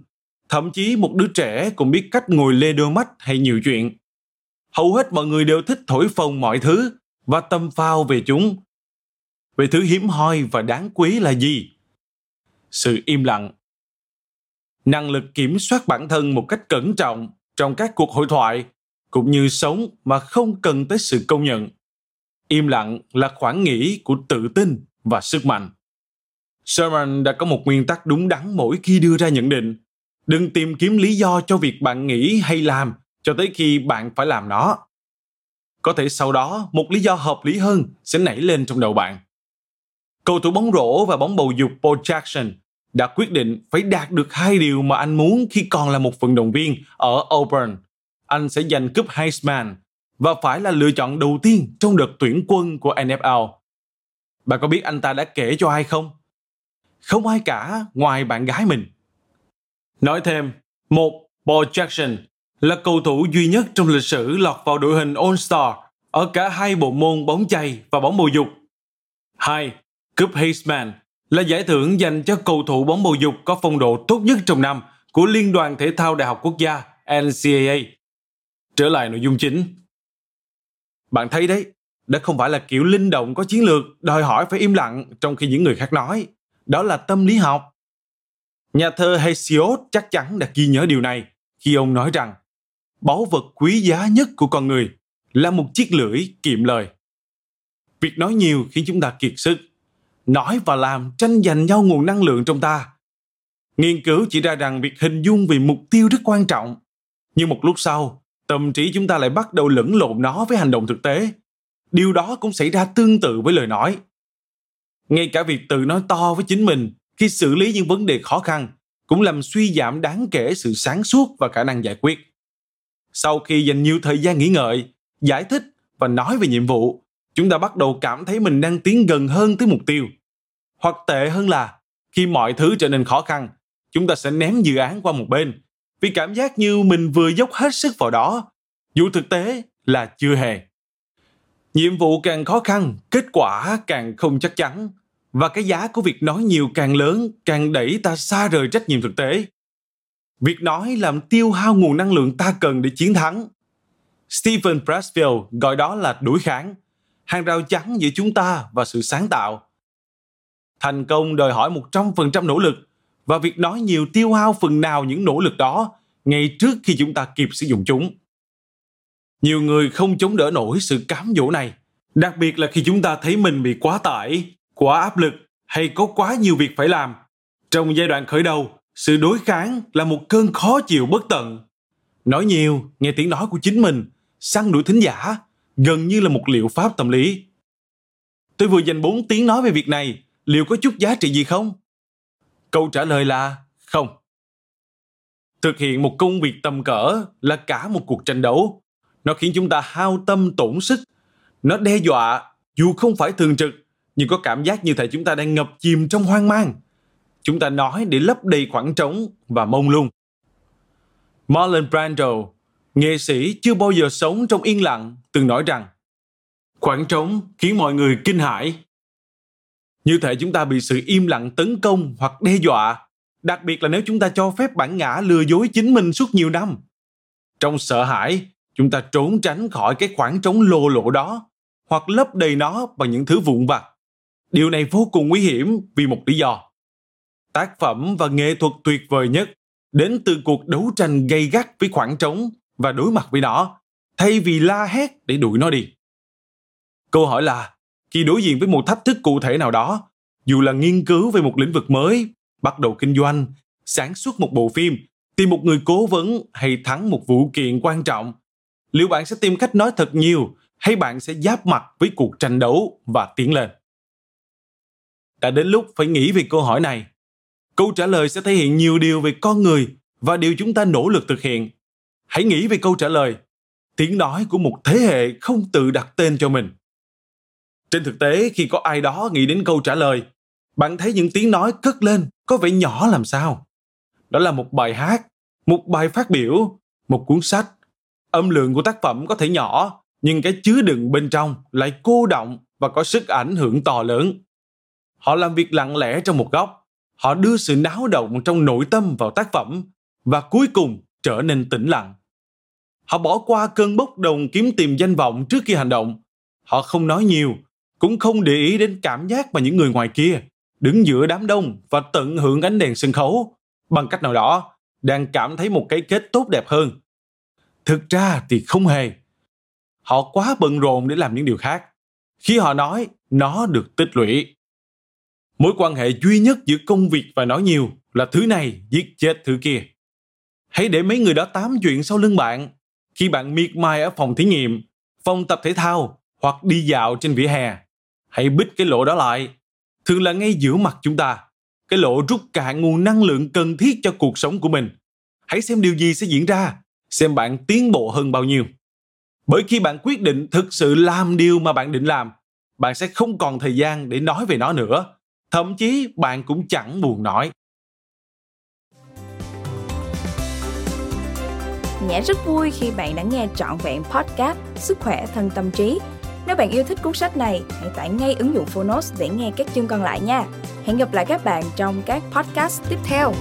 thậm chí một đứa trẻ cũng biết cách ngồi lê đôi mắt hay nhiều chuyện. Hầu hết mọi người đều thích thổi phồng mọi thứ và tâm phao về chúng. Về thứ hiếm hoi và đáng quý là gì? Sự im lặng. Năng lực kiểm soát bản thân một cách cẩn trọng trong các cuộc hội thoại cũng như sống mà không cần tới sự công nhận. Im lặng là khoảng nghỉ của tự tin và sức mạnh. Sherman đã có một nguyên tắc đúng đắn mỗi khi đưa ra nhận định. Đừng tìm kiếm lý do cho việc bạn nghĩ hay làm cho tới khi bạn phải làm nó. Có thể sau đó, một lý do hợp lý hơn sẽ nảy lên trong đầu bạn. Cầu thủ bóng rổ và bóng bầu dục Paul Jackson đã quyết định phải đạt được hai điều mà anh muốn khi còn là một vận động viên ở Auburn anh sẽ giành cúp Heisman và phải là lựa chọn đầu tiên trong đợt tuyển quân của NFL. Bạn có biết anh ta đã kể cho ai không? Không ai cả ngoài bạn gái mình. Nói thêm, một Paul Jackson là cầu thủ duy nhất trong lịch sử lọt vào đội hình All-Star ở cả hai bộ môn bóng chày và bóng bầu dục. Hai, Cúp Heisman là giải thưởng dành cho cầu thủ bóng bầu dục có phong độ tốt nhất trong năm của Liên đoàn Thể thao Đại học Quốc gia NCAA Trở lại nội dung chính. Bạn thấy đấy, đó không phải là kiểu linh động có chiến lược đòi hỏi phải im lặng trong khi những người khác nói. Đó là tâm lý học. Nhà thơ Hesiod chắc chắn đã ghi nhớ điều này khi ông nói rằng báu vật quý giá nhất của con người là một chiếc lưỡi kiệm lời. Việc nói nhiều khiến chúng ta kiệt sức. Nói và làm tranh giành nhau nguồn năng lượng trong ta. Nghiên cứu chỉ ra rằng việc hình dung về mục tiêu rất quan trọng. Nhưng một lúc sau, tâm trí chúng ta lại bắt đầu lẫn lộn nó với hành động thực tế. Điều đó cũng xảy ra tương tự với lời nói. Ngay cả việc tự nói to với chính mình khi xử lý những vấn đề khó khăn cũng làm suy giảm đáng kể sự sáng suốt và khả năng giải quyết. Sau khi dành nhiều thời gian nghĩ ngợi, giải thích và nói về nhiệm vụ, chúng ta bắt đầu cảm thấy mình đang tiến gần hơn tới mục tiêu. Hoặc tệ hơn là khi mọi thứ trở nên khó khăn, chúng ta sẽ ném dự án qua một bên vì cảm giác như mình vừa dốc hết sức vào đó, dù thực tế là chưa hề. Nhiệm vụ càng khó khăn, kết quả càng không chắc chắn. và cái giá của việc nói nhiều càng lớn càng đẩy ta xa rời trách nhiệm thực tế. Việc nói làm tiêu hao nguồn năng lượng ta cần để chiến thắng. Stephen Pressfield gọi đó là đuổi kháng, hàng rào chắn giữa chúng ta và sự sáng tạo. Thành công đòi hỏi 100% nỗ lực và việc nói nhiều tiêu hao phần nào những nỗ lực đó ngay trước khi chúng ta kịp sử dụng chúng. Nhiều người không chống đỡ nổi sự cám dỗ này, đặc biệt là khi chúng ta thấy mình bị quá tải, quá áp lực hay có quá nhiều việc phải làm. Trong giai đoạn khởi đầu, sự đối kháng là một cơn khó chịu bất tận. Nói nhiều, nghe tiếng nói của chính mình, săn đuổi thính giả, gần như là một liệu pháp tâm lý. Tôi vừa dành 4 tiếng nói về việc này, liệu có chút giá trị gì không? Câu trả lời là không. Thực hiện một công việc tầm cỡ là cả một cuộc tranh đấu. Nó khiến chúng ta hao tâm tổn sức. Nó đe dọa, dù không phải thường trực, nhưng có cảm giác như thể chúng ta đang ngập chìm trong hoang mang. Chúng ta nói để lấp đầy khoảng trống và mông lung. Marlon Brando, nghệ sĩ chưa bao giờ sống trong yên lặng, từng nói rằng khoảng trống khiến mọi người kinh hãi. Như thể chúng ta bị sự im lặng tấn công hoặc đe dọa, đặc biệt là nếu chúng ta cho phép bản ngã lừa dối chính mình suốt nhiều năm. Trong sợ hãi, chúng ta trốn tránh khỏi cái khoảng trống lồ lộ đó hoặc lấp đầy nó bằng những thứ vụn vặt Điều này vô cùng nguy hiểm vì một lý do. Tác phẩm và nghệ thuật tuyệt vời nhất đến từ cuộc đấu tranh gay gắt với khoảng trống và đối mặt với nó, thay vì la hét để đuổi nó đi. Câu hỏi là, khi đối diện với một thách thức cụ thể nào đó, dù là nghiên cứu về một lĩnh vực mới, bắt đầu kinh doanh, sản xuất một bộ phim, tìm một người cố vấn hay thắng một vụ kiện quan trọng, liệu bạn sẽ tìm cách nói thật nhiều hay bạn sẽ giáp mặt với cuộc tranh đấu và tiến lên? đã đến lúc phải nghĩ về câu hỏi này. Câu trả lời sẽ thể hiện nhiều điều về con người và điều chúng ta nỗ lực thực hiện. Hãy nghĩ về câu trả lời, tiếng nói của một thế hệ không tự đặt tên cho mình. Trên thực tế, khi có ai đó nghĩ đến câu trả lời, bạn thấy những tiếng nói cất lên có vẻ nhỏ làm sao. Đó là một bài hát, một bài phát biểu, một cuốn sách. Âm lượng của tác phẩm có thể nhỏ, nhưng cái chứa đựng bên trong lại cô động và có sức ảnh hưởng to lớn. Họ làm việc lặng lẽ trong một góc. Họ đưa sự náo động trong nội tâm vào tác phẩm và cuối cùng trở nên tĩnh lặng. Họ bỏ qua cơn bốc đồng kiếm tìm danh vọng trước khi hành động. Họ không nói nhiều, cũng không để ý đến cảm giác mà những người ngoài kia đứng giữa đám đông và tận hưởng ánh đèn sân khấu bằng cách nào đó đang cảm thấy một cái kết tốt đẹp hơn. Thực ra thì không hề. Họ quá bận rộn để làm những điều khác. Khi họ nói, nó được tích lũy. Mối quan hệ duy nhất giữa công việc và nói nhiều là thứ này giết chết thứ kia. Hãy để mấy người đó tám chuyện sau lưng bạn khi bạn miệt mài ở phòng thí nghiệm, phòng tập thể thao hoặc đi dạo trên vỉa hè. Hãy bít cái lỗ đó lại. Thường là ngay giữa mặt chúng ta. Cái lỗ rút cạn nguồn năng lượng cần thiết cho cuộc sống của mình. Hãy xem điều gì sẽ diễn ra, xem bạn tiến bộ hơn bao nhiêu. Bởi khi bạn quyết định thực sự làm điều mà bạn định làm, bạn sẽ không còn thời gian để nói về nó nữa thậm chí bạn cũng chẳng buồn nói.
Nhã rất vui khi bạn đã nghe trọn vẹn podcast Sức khỏe thân tâm trí. Nếu bạn yêu thích cuốn sách này, hãy tải ngay ứng dụng Phonos để nghe các chương còn lại nha. Hẹn gặp lại các bạn trong các podcast tiếp theo.